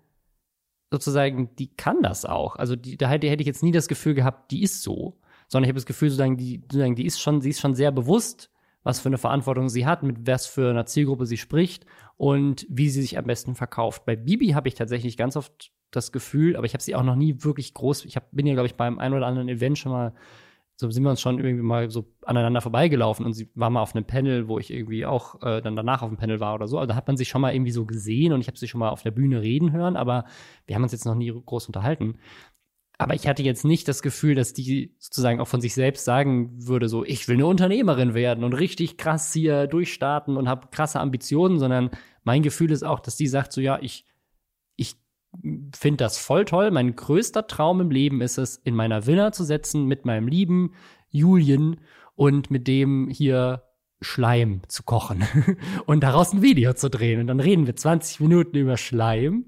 sozusagen, die kann das auch. Also die, da hätte, hätte ich jetzt nie das Gefühl gehabt, die ist so, sondern ich habe das Gefühl, sozusagen, die, sozusagen, die ist schon, sie ist schon sehr bewusst, was für eine Verantwortung sie hat, mit was für einer Zielgruppe sie spricht und wie sie sich am besten verkauft. Bei Bibi habe ich tatsächlich ganz oft das Gefühl, aber ich habe sie auch noch nie wirklich groß, ich hab, bin ja, glaube ich, beim ein oder anderen Event schon mal, so sind wir uns schon irgendwie mal so aneinander vorbeigelaufen und sie war mal auf einem Panel, wo ich irgendwie auch äh, dann danach auf dem Panel war oder so. Also da hat man sich schon mal irgendwie so gesehen und ich habe sie schon mal auf der Bühne reden hören, aber wir haben uns jetzt noch nie groß unterhalten. Aber ich hatte jetzt nicht das Gefühl, dass die sozusagen auch von sich selbst sagen würde, so, ich will eine Unternehmerin werden und richtig krass hier durchstarten und habe krasse Ambitionen, sondern mein Gefühl ist auch, dass die sagt so, ja, ich, ich finde das voll toll. Mein größter Traum im Leben ist es, in meiner Villa zu setzen mit meinem lieben Julien und mit dem hier Schleim zu kochen und daraus ein Video zu drehen. Und dann reden wir 20 Minuten über Schleim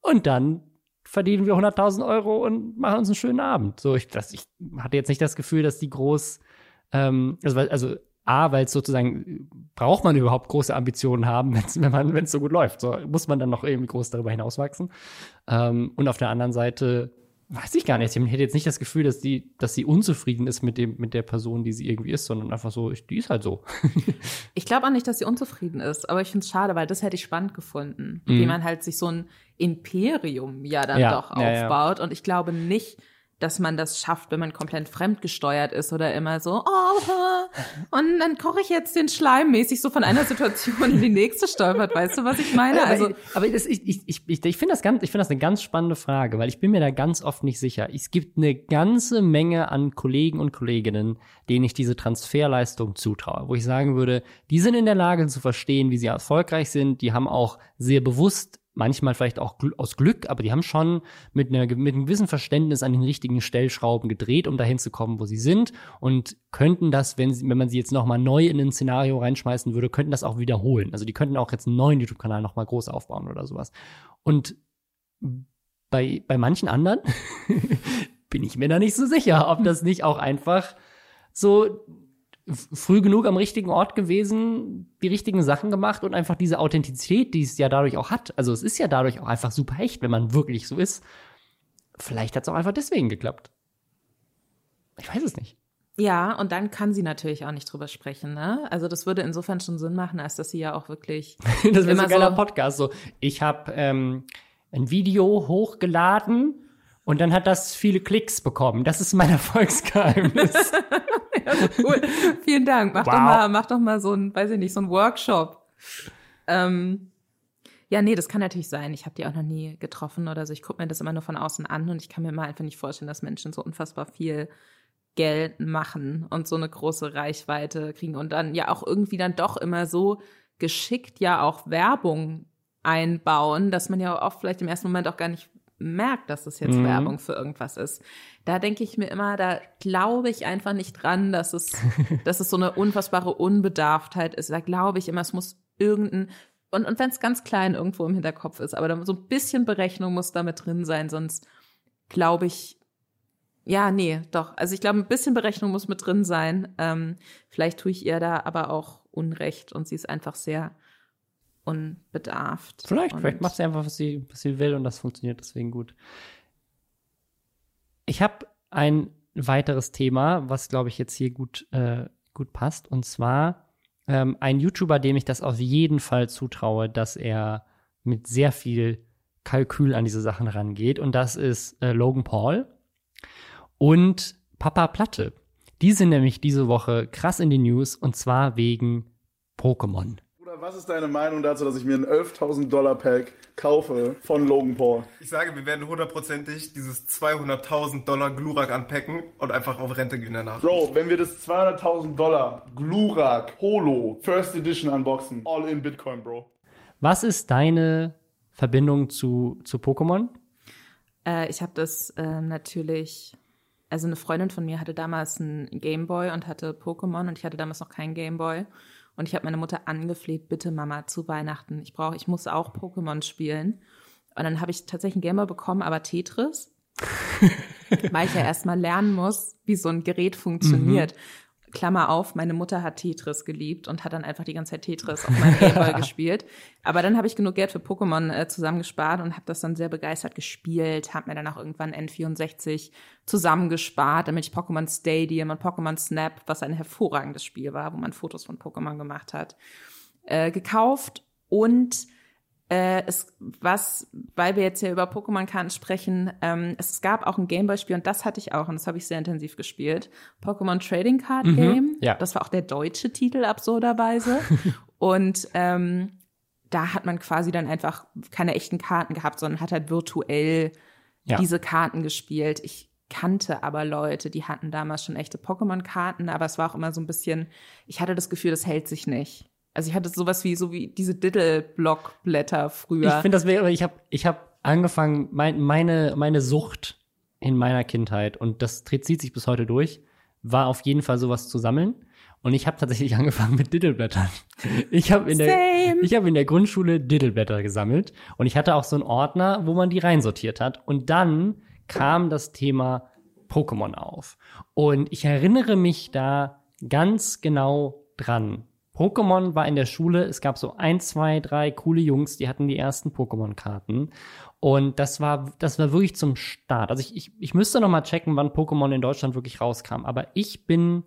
und dann verdienen wir 100.000 Euro und machen uns einen schönen Abend. So, ich, das, ich hatte jetzt nicht das Gefühl, dass die groß, ähm, also, also A, weil es sozusagen, braucht man überhaupt große Ambitionen haben, wenn's, wenn man, wenn es so gut läuft. So, muss man dann noch irgendwie groß darüber hinauswachsen. Ähm, und auf der anderen Seite, weiß ich gar nicht, ich hätte jetzt nicht das Gefühl, dass die, dass sie unzufrieden ist mit dem, mit der Person, die sie irgendwie ist, sondern einfach so, die ist halt so. Ich glaube auch nicht, dass sie unzufrieden ist, aber ich finde es schade, weil das hätte ich spannend gefunden, Mhm. wie man halt sich so ein Imperium ja dann Ja, doch ja, ja. aufbaut. Und ich glaube nicht, dass man das schafft, wenn man komplett fremdgesteuert ist oder immer so, oh, und dann koche ich jetzt den Schleim mäßig so von einer Situation in die nächste stolpert. Weißt du, was ich meine? Also, Also, aber das, ich, ich, ich, ich, ich finde das, ganz, ich finde das eine ganz spannende Frage, weil ich bin mir da ganz oft nicht sicher. Es gibt eine ganze Menge an Kollegen und Kolleginnen, denen ich diese Transferleistung zutraue, wo ich sagen würde, die sind in der Lage zu verstehen, wie sie erfolgreich sind, die haben auch sehr bewusst manchmal vielleicht auch gl aus Glück, aber die haben schon mit, einer, mit einem gewissen Verständnis an den richtigen Stellschrauben gedreht, um dahin zu kommen, wo sie sind und könnten das, wenn, sie, wenn man sie jetzt nochmal neu in ein Szenario reinschmeißen würde, könnten das auch wiederholen. Also die könnten auch jetzt einen neuen YouTube-Kanal nochmal groß aufbauen oder sowas. Und bei, bei manchen anderen bin ich mir da nicht so sicher, ob das nicht auch einfach so früh genug am richtigen Ort gewesen, die richtigen Sachen gemacht und einfach diese Authentizität, die es ja dadurch auch hat. Also es ist ja dadurch auch einfach super echt, wenn man wirklich so ist. Vielleicht hat es auch einfach deswegen geklappt. Ich weiß es nicht. Ja, und dann kann sie natürlich auch nicht drüber sprechen, ne? Also das würde insofern schon Sinn machen, als dass sie ja auch wirklich das wäre so ein geiler Podcast. So, ich habe ähm, ein Video hochgeladen und dann hat das viele Klicks bekommen. Das ist mein Erfolgsgeheimnis. cool. Vielen Dank. Mach Wow. doch mal, mach doch mal so ein, weiß ich nicht, so ein Workshop. Ähm, ja, nee, das kann natürlich sein. Ich habe die auch noch nie getroffen oder so. Ich gucke mir das immer nur von außen an und ich kann mir immer einfach nicht vorstellen, dass Menschen so unfassbar viel Geld machen und so eine große Reichweite kriegen und dann ja auch irgendwie dann doch immer so geschickt ja auch Werbung einbauen, dass man ja oft vielleicht im ersten Moment auch gar nicht merkt, dass das jetzt Mhm. Werbung für irgendwas ist. Da denke ich mir immer, da glaube ich einfach nicht dran, dass es, dass es so eine unfassbare Unbedarftheit ist. Da glaube ich immer, es muss irgendein und, und wenn es ganz klein irgendwo im Hinterkopf ist, aber da, so ein bisschen Berechnung muss damit drin sein, sonst glaube ich, ja, nee, doch. Also ich glaube, ein bisschen Berechnung muss mit drin sein. Ähm, vielleicht tue ich ihr da aber auch Unrecht und sie ist einfach sehr unbedarft. vielleicht, vielleicht macht sie einfach, was sie, was sie will und das funktioniert deswegen gut. Ich habe ein weiteres Thema, was glaube ich jetzt hier gut, äh, gut passt. Und zwar ähm, ein YouTuber, dem ich das auf jeden Fall zutraue, dass er mit sehr viel Kalkül an diese Sachen rangeht. Und das ist äh, Logan Paul und Papa Platte. Die sind nämlich diese Woche krass in die News und zwar wegen Pokémon. Was ist deine Meinung dazu, dass ich mir ein 11.000 Dollar Pack kaufe von Logan Paul? Ich sage, wir werden hundertprozentig dieses 200.000 Dollar Glurak anpacken und einfach auf Rente gehen danach. Bro, wenn wir das 200.000 Dollar Glurak Holo First Edition unboxen, all in Bitcoin, Bro. Was ist deine Verbindung zu, zu Pokémon? Äh, ich habe das ähm, natürlich, also eine Freundin von mir hatte damals einen Gameboy und hatte Pokémon und ich hatte damals noch keinen Gameboy. Und ich habe meine Mutter angefleht, bitte Mama, zu Weihnachten, ich brauche, ich muss auch Pokémon spielen. Und dann habe ich tatsächlich einen Gameboy bekommen, aber Tetris, weil ich ja erstmal lernen muss, wie so ein Gerät funktioniert. Klammer auf, meine Mutter hat Tetris geliebt und hat dann einfach die ganze Zeit Tetris auf meinem Gameboy gespielt. Aber dann habe ich genug Geld für Pokémon äh, zusammengespart und habe das dann sehr begeistert gespielt, habe mir dann auch irgendwann N64 zusammengespart, damit ich Pokémon Stadium und Pokémon Snap, was ein hervorragendes Spiel war, wo man Fotos von Pokémon gemacht hat, äh, gekauft und äh, es, was, weil wir jetzt hier über Pokémon-Karten sprechen, ähm, es gab auch ein Gameboy-Spiel und das hatte ich auch und das habe ich sehr intensiv gespielt. Pokémon Trading Card Game. ja. Das war auch der deutsche Titel absurderweise. und ähm, da hat man quasi dann einfach keine echten Karten gehabt, sondern hat halt virtuell Ja. diese Karten gespielt. Ich kannte aber Leute, die hatten damals schon echte Pokémon-Karten, aber es war auch immer so ein bisschen, ich hatte das Gefühl, das hält sich nicht. Also ich hatte sowas wie so wie diese Diddle-Block-Blätter früher. Ich finde das wäre, ich habe ich hab angefangen, mein, meine, meine Sucht in meiner Kindheit, und das zieht sich bis heute durch, war auf jeden Fall sowas zu sammeln. Und ich habe tatsächlich angefangen mit Diddleblättern. Ich habe in, der- Same. ich hab in der Grundschule Diddleblätter gesammelt und ich hatte auch so einen Ordner, wo man die reinsortiert hat. Und dann kam das Thema Pokémon auf. Und ich erinnere mich da ganz genau dran. Pokémon war in der Schule, es gab so ein, zwei, drei coole Jungs, die hatten die ersten Pokémon-Karten. Und das war, das war wirklich zum Start. Also ich, ich, ich müsste noch mal checken, wann Pokémon in Deutschland wirklich rauskam. Aber ich bin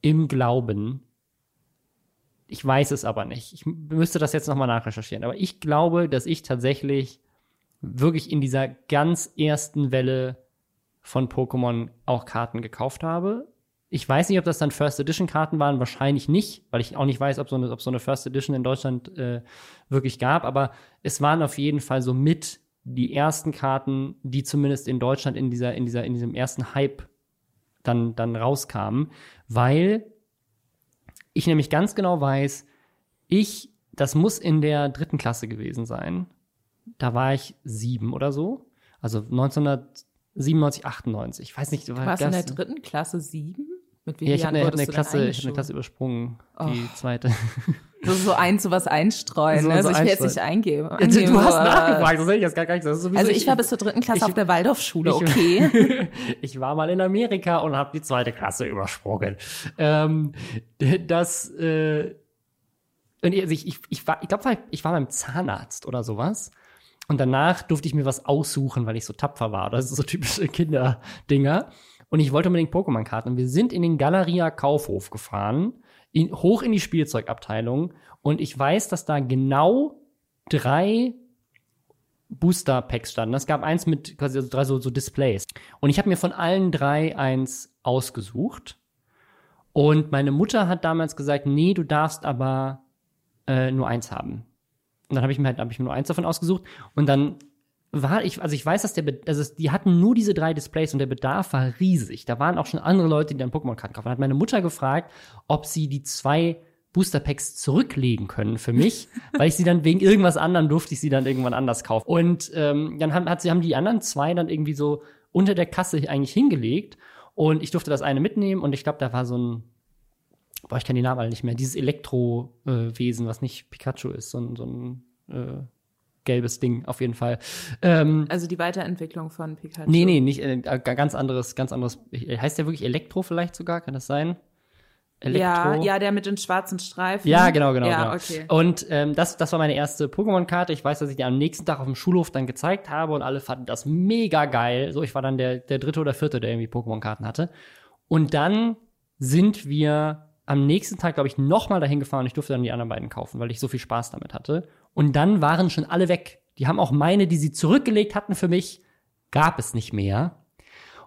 im Glauben, ich weiß es aber nicht. Ich müsste das jetzt noch mal nachrecherchieren. Aber ich glaube, dass ich tatsächlich wirklich in dieser ganz ersten Welle von Pokémon auch Karten gekauft habe. Ich weiß nicht, ob das dann First Edition Karten waren, wahrscheinlich nicht, weil ich auch nicht weiß, ob so eine, ob so eine First Edition in Deutschland äh, wirklich gab, aber es waren auf jeden Fall so mit die ersten Karten, die zumindest in Deutschland in dieser, in dieser, in diesem ersten Hype dann, dann rauskamen, weil ich nämlich ganz genau weiß, ich, das muss in der dritten Klasse gewesen sein. Da war ich sieben oder so. Also 1997, 98. Ich weiß nicht, du warst in der dritten Klasse sieben? Mit wie ja, ich habe eine, eine, Klasse, ich hab eine? Klasse übersprungen, die Oh. zweite. Das ist so ein zu was einstreuen. So- ne? also so ich will jetzt nicht eingeben. du, du hast nachgefragt, das hätte ich jetzt gar nicht. Das ist sowieso Also ich war bis zur dritten Klasse ich- auf der Waldorfschule, ich- okay. ich war mal in Amerika und habe die zweite Klasse übersprungen. Ähm, das, äh, und ich, ich, ich war, ich glaube, ich war beim Zahnarzt oder sowas. Und danach durfte ich mir was aussuchen, weil ich so tapfer war. Das ist so typische Kinderdinger. Und ich wollte unbedingt Pokémon-Karten. Und wir sind in den Galeria Kaufhof gefahren, in, hoch in die Spielzeugabteilung. Und ich weiß, dass da genau drei Booster-Packs standen. Es gab eins mit quasi also drei so, so Displays. Und ich habe mir von allen drei eins ausgesucht. Und meine Mutter hat damals gesagt, nee, du darfst aber äh, nur eins haben. Und dann habe ich mir halt hab ich mir nur eins davon ausgesucht. Und dann war ich, also ich weiß, dass der, also die hatten nur diese drei Displays und der Bedarf war riesig. Da waren auch schon andere Leute, die dann Pokémon-Karten kaufen. Dann hat meine Mutter gefragt, ob sie die zwei Booster-Packs zurücklegen können für mich, weil ich sie dann wegen irgendwas anderem durfte ich sie dann irgendwann anders kaufen. Und ähm, dann haben, hat sie, haben die anderen zwei dann irgendwie so unter der Kasse eigentlich hingelegt und ich durfte das eine mitnehmen und ich glaube, da war so ein, boah, ich kenne die Namen alle nicht mehr, dieses Elektro-Wesen, was nicht Pikachu ist, so ein, so ein äh, gelbes Ding auf jeden Fall. Ähm, Also die Weiterentwicklung von Pikachu. nee, nee, nicht, äh, ganz anderes, ganz anderes. Heißt der wirklich Elektro vielleicht sogar? Kann das sein? Ja, ja, der mit den schwarzen Streifen. Ja, genau, genau. Ja, genau. okay. Und ähm, das, das war meine erste Pokémon-Karte. Ich weiß, dass ich die am nächsten Tag auf dem Schulhof dann gezeigt habe und alle fanden das mega geil. So, ich war dann der, der dritte oder vierte, der irgendwie Pokémon-Karten hatte. Und dann sind wir am nächsten Tag, glaube ich, nochmal dahin gefahren und ich durfte dann die anderen beiden kaufen, weil ich so viel Spaß damit hatte. Und dann waren schon alle weg. Die haben auch meine, die sie zurückgelegt hatten für mich, gab es nicht mehr.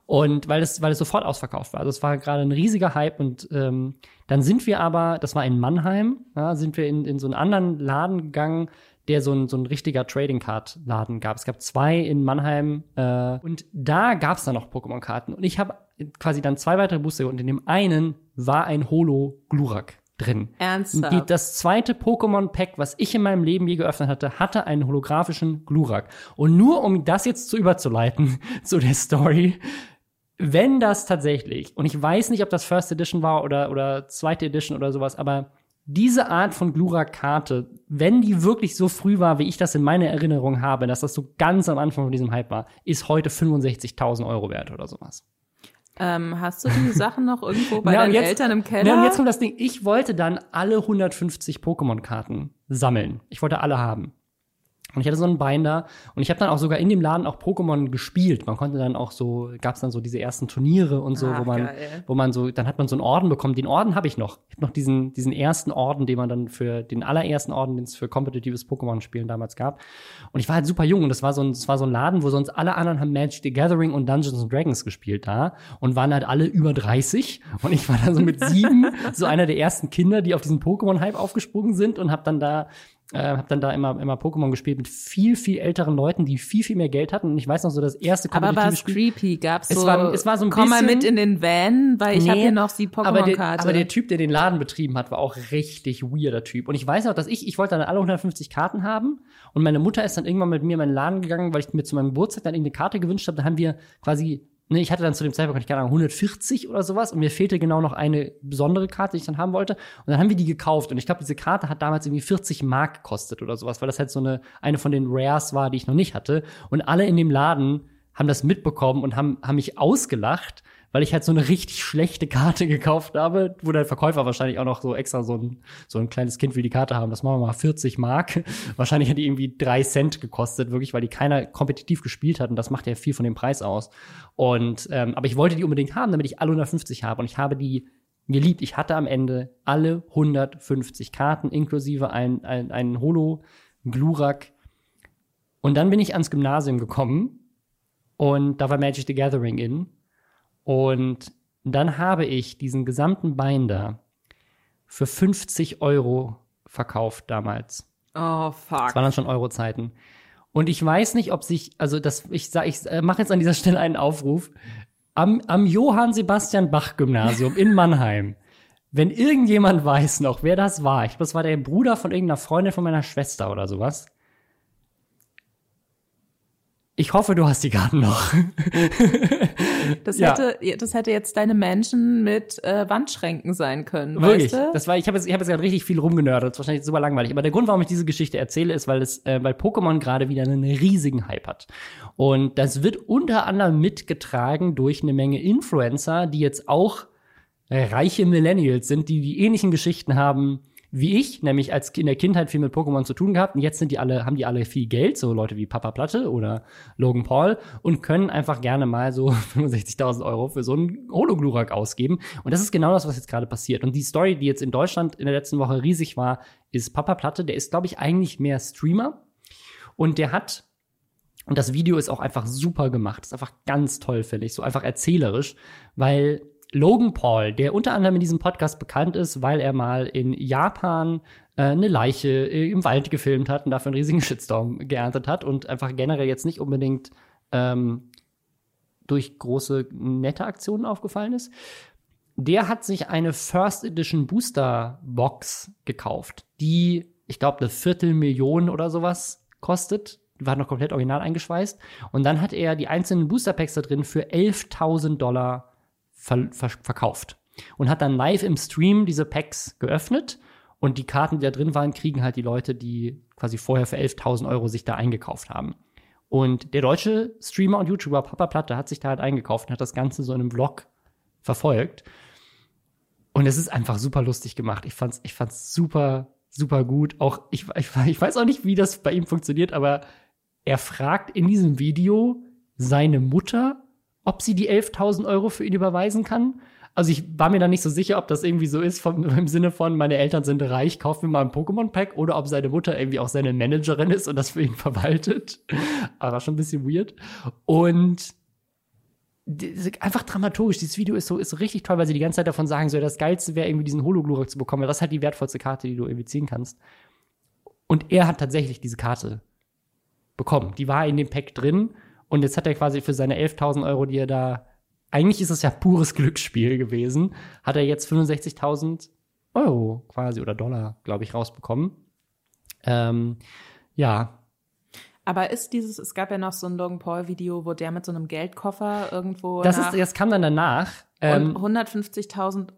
Und weil es, weil es sofort ausverkauft war. Also es war gerade ein riesiger Hype und ähm, dann sind wir aber, das war in Mannheim, ja, sind wir in, in so einen anderen Laden gegangen, der so ein, so ein richtiger Trading Card Laden gab. Es gab zwei in Mannheim äh, und da gab es dann noch Pokémon-Karten. Und ich habe quasi dann zwei weitere Booster und in dem einen war ein Holo Glurak drin. Die, Ernsthaft. das zweite Pokémon-Pack, was ich in meinem Leben je geöffnet hatte, hatte einen holographischen Glurak. Und nur um das jetzt zu überzuleiten zu der Story, wenn das tatsächlich, und ich weiß nicht, ob das First Edition war oder, oder zweite Edition oder sowas, aber diese Art von Glurak-Karte, wenn die wirklich so früh war, wie ich das in meiner Erinnerung habe, dass das so ganz am Anfang von diesem Hype war, ist heute 65.000 Euro wert oder sowas. Ähm, hast du die Sachen noch irgendwo bei Ja, deinen jetzt- Eltern im Keller? Ja, und jetzt kommt das Ding. Ich wollte dann alle 150 Pokémon-Karten sammeln. Ich wollte alle haben. Und ich hatte so einen Binder und ich habe dann auch sogar in dem Laden auch Pokémon gespielt. Man konnte dann auch so, gab es dann so diese ersten Turniere und so, Ach, wo man, geil. wo man so, dann hat man so einen Orden bekommen. Den Orden habe ich noch. Ich habe noch diesen, diesen ersten Orden, den man dann für den allerersten Orden, den es für kompetitives Pokémon-Spielen damals gab. Und ich war halt super jung und das war so ein, das war so ein Laden, wo sonst alle anderen haben Magic the Gathering und Dungeons and Dragons gespielt da und waren halt alle über 30 und ich war dann so mit sieben so einer der ersten Kinder, die auf diesen Pokémon-Hype aufgesprungen sind und habe dann da äh, habe dann da immer immer Pokémon gespielt mit viel viel älteren Leuten, die viel viel mehr Geld hatten und ich weiß noch so das erste Aber war es Spiel. creepy? Gab's Es so, war- es war so ein komm mal bisschen- mit in den Van, weil ich Nee, habe hier noch die aber Pokémon-Karte. aber der Typ, der den Laden betrieben hat, war auch richtig weirder Typ. Und ich weiß auch, dass ich, ich wollte dann alle 150 Karten haben. Und meine Mutter ist dann irgendwann mit mir in meinen Laden gegangen, weil ich mir zu meinem Geburtstag dann irgendeine Karte gewünscht habe. Da haben wir quasi, ne, ich hatte dann zu dem Zeitpunkt, ich keine Ahnung, 140 oder sowas. Und mir fehlte genau noch eine besondere Karte, die ich dann haben wollte. Und dann haben wir die gekauft. Und ich glaube, diese Karte hat damals irgendwie 40 Mark gekostet oder sowas, weil das halt so eine, eine von den Rares war, die ich noch nicht hatte. Und alle in dem Laden haben das mitbekommen und haben, haben mich ausgelacht, weil ich halt so eine richtig schlechte Karte gekauft habe, wo der Verkäufer wahrscheinlich auch noch so extra so ein, so ein kleines Kind will die Karte haben. Das machen wir mal 40 Mark. Wahrscheinlich hat die irgendwie drei Cent gekostet, wirklich, weil die keiner kompetitiv gespielt hat und das macht ja viel von dem Preis aus. Und, ähm, aber ich wollte die unbedingt haben, damit ich alle 150 habe und ich habe die geliebt. Ich hatte am Ende alle 150 Karten, inklusive ein, ein, einen Holo, Glurak. Und dann bin ich ans Gymnasium gekommen und da war Magic the Gathering in. Und dann habe ich diesen gesamten Binder für 50 Euro verkauft damals. oh, fuck. Das waren dann schon Euro-Zeiten. Und ich weiß nicht, ob sich, also das, ich sag, ich äh, mache jetzt an dieser Stelle einen Aufruf. Am, am Johann Sebastian Bach Gymnasium in Mannheim. Wenn irgendjemand weiß noch, wer das war, ich glaube, das war der Bruder von irgendeiner Freundin von meiner Schwester oder sowas. Ich hoffe, du hast die Karten noch. Das, Ja. hätte, das hätte jetzt deine Menschen mit äh, Wandschränken sein können, Wirklich. weißt du? Das war, ich habe jetzt, ich habe jetzt gerade richtig viel rumgenördet. Das ist wahrscheinlich super langweilig. Aber der Grund, warum ich diese Geschichte erzähle, ist, weil es, äh, weil Pokémon gerade wieder einen riesigen Hype hat. Und das wird unter anderem mitgetragen durch eine Menge Influencer, die jetzt auch äh, reiche Millennials sind, die die ähnlichen Geschichten haben wie ich, nämlich als in der Kindheit viel mit Pokémon zu tun gehabt und jetzt sind die alle, haben die alle viel Geld, so Leute wie Papa Platte oder Logan Paul und können einfach gerne mal so 65.000 Euro für so einen Hologlurak ausgeben. Und das ist genau das, was jetzt gerade passiert. Und die Story, die jetzt in Deutschland in der letzten Woche riesig war, ist Papa Platte, der ist, glaube ich, eigentlich mehr Streamer und der hat und das Video ist auch einfach super gemacht. Ist einfach ganz toll, finde ich. So einfach erzählerisch, weil Logan Paul, der unter anderem in diesem Podcast bekannt ist, weil er mal in Japan äh, eine Leiche äh, im Wald gefilmt hat und dafür einen riesigen Shitstorm geerntet hat und einfach generell jetzt nicht unbedingt ähm, durch große nette Aktionen aufgefallen ist. Der hat sich eine First Edition Booster Box gekauft, die, ich glaube, eine Viertelmillion oder sowas kostet. Die war noch komplett original eingeschweißt. Und dann hat er die einzelnen Booster Packs da drin für 11.000 Dollar ver ver verkauft. Und hat dann live im Stream diese Packs geöffnet. Und die Karten, die da drin waren, kriegen halt die Leute, die quasi vorher für 11.000 Euro sich da eingekauft haben. Und der deutsche Streamer und YouTuber Papa Platte hat sich da halt eingekauft und hat das Ganze so in einem Vlog verfolgt. Und es ist einfach super lustig gemacht. Ich fand's, ich fand's super, super gut. Auch ich, ich, ich weiß auch nicht, wie das bei ihm funktioniert, aber er fragt in diesem Video seine Mutter, ob sie die 11.000 Euro für ihn überweisen kann. Also ich war mir da nicht so sicher, ob das irgendwie so ist vom, im Sinne von, meine Eltern sind reich, kauf mir mal ein Pokémon-Pack oder ob seine Mutter irgendwie auch seine Managerin ist und das für ihn verwaltet. Aber war schon ein bisschen weird. Und einfach dramaturgisch, dieses Video ist so, ist so richtig toll, weil sie die ganze Zeit davon sagen, so, das Geilste wäre irgendwie diesen Hologlurak zu bekommen, weil das ist halt die wertvollste Karte, die du irgendwie ziehen kannst. Und er hat tatsächlich diese Karte bekommen. Die war in dem Pack drin und jetzt hat er quasi für seine 11.000 Euro, die er da, eigentlich ist es ja pures Glücksspiel gewesen, hat er jetzt 65.000 Euro quasi oder Dollar, glaube ich, rausbekommen. Ähm, ja, aber ist dieses, es gab ja noch so ein Logan Paul-Video, wo der mit so einem Geldkoffer irgendwo. Das, ist, das kam dann danach. Ähm, 150.000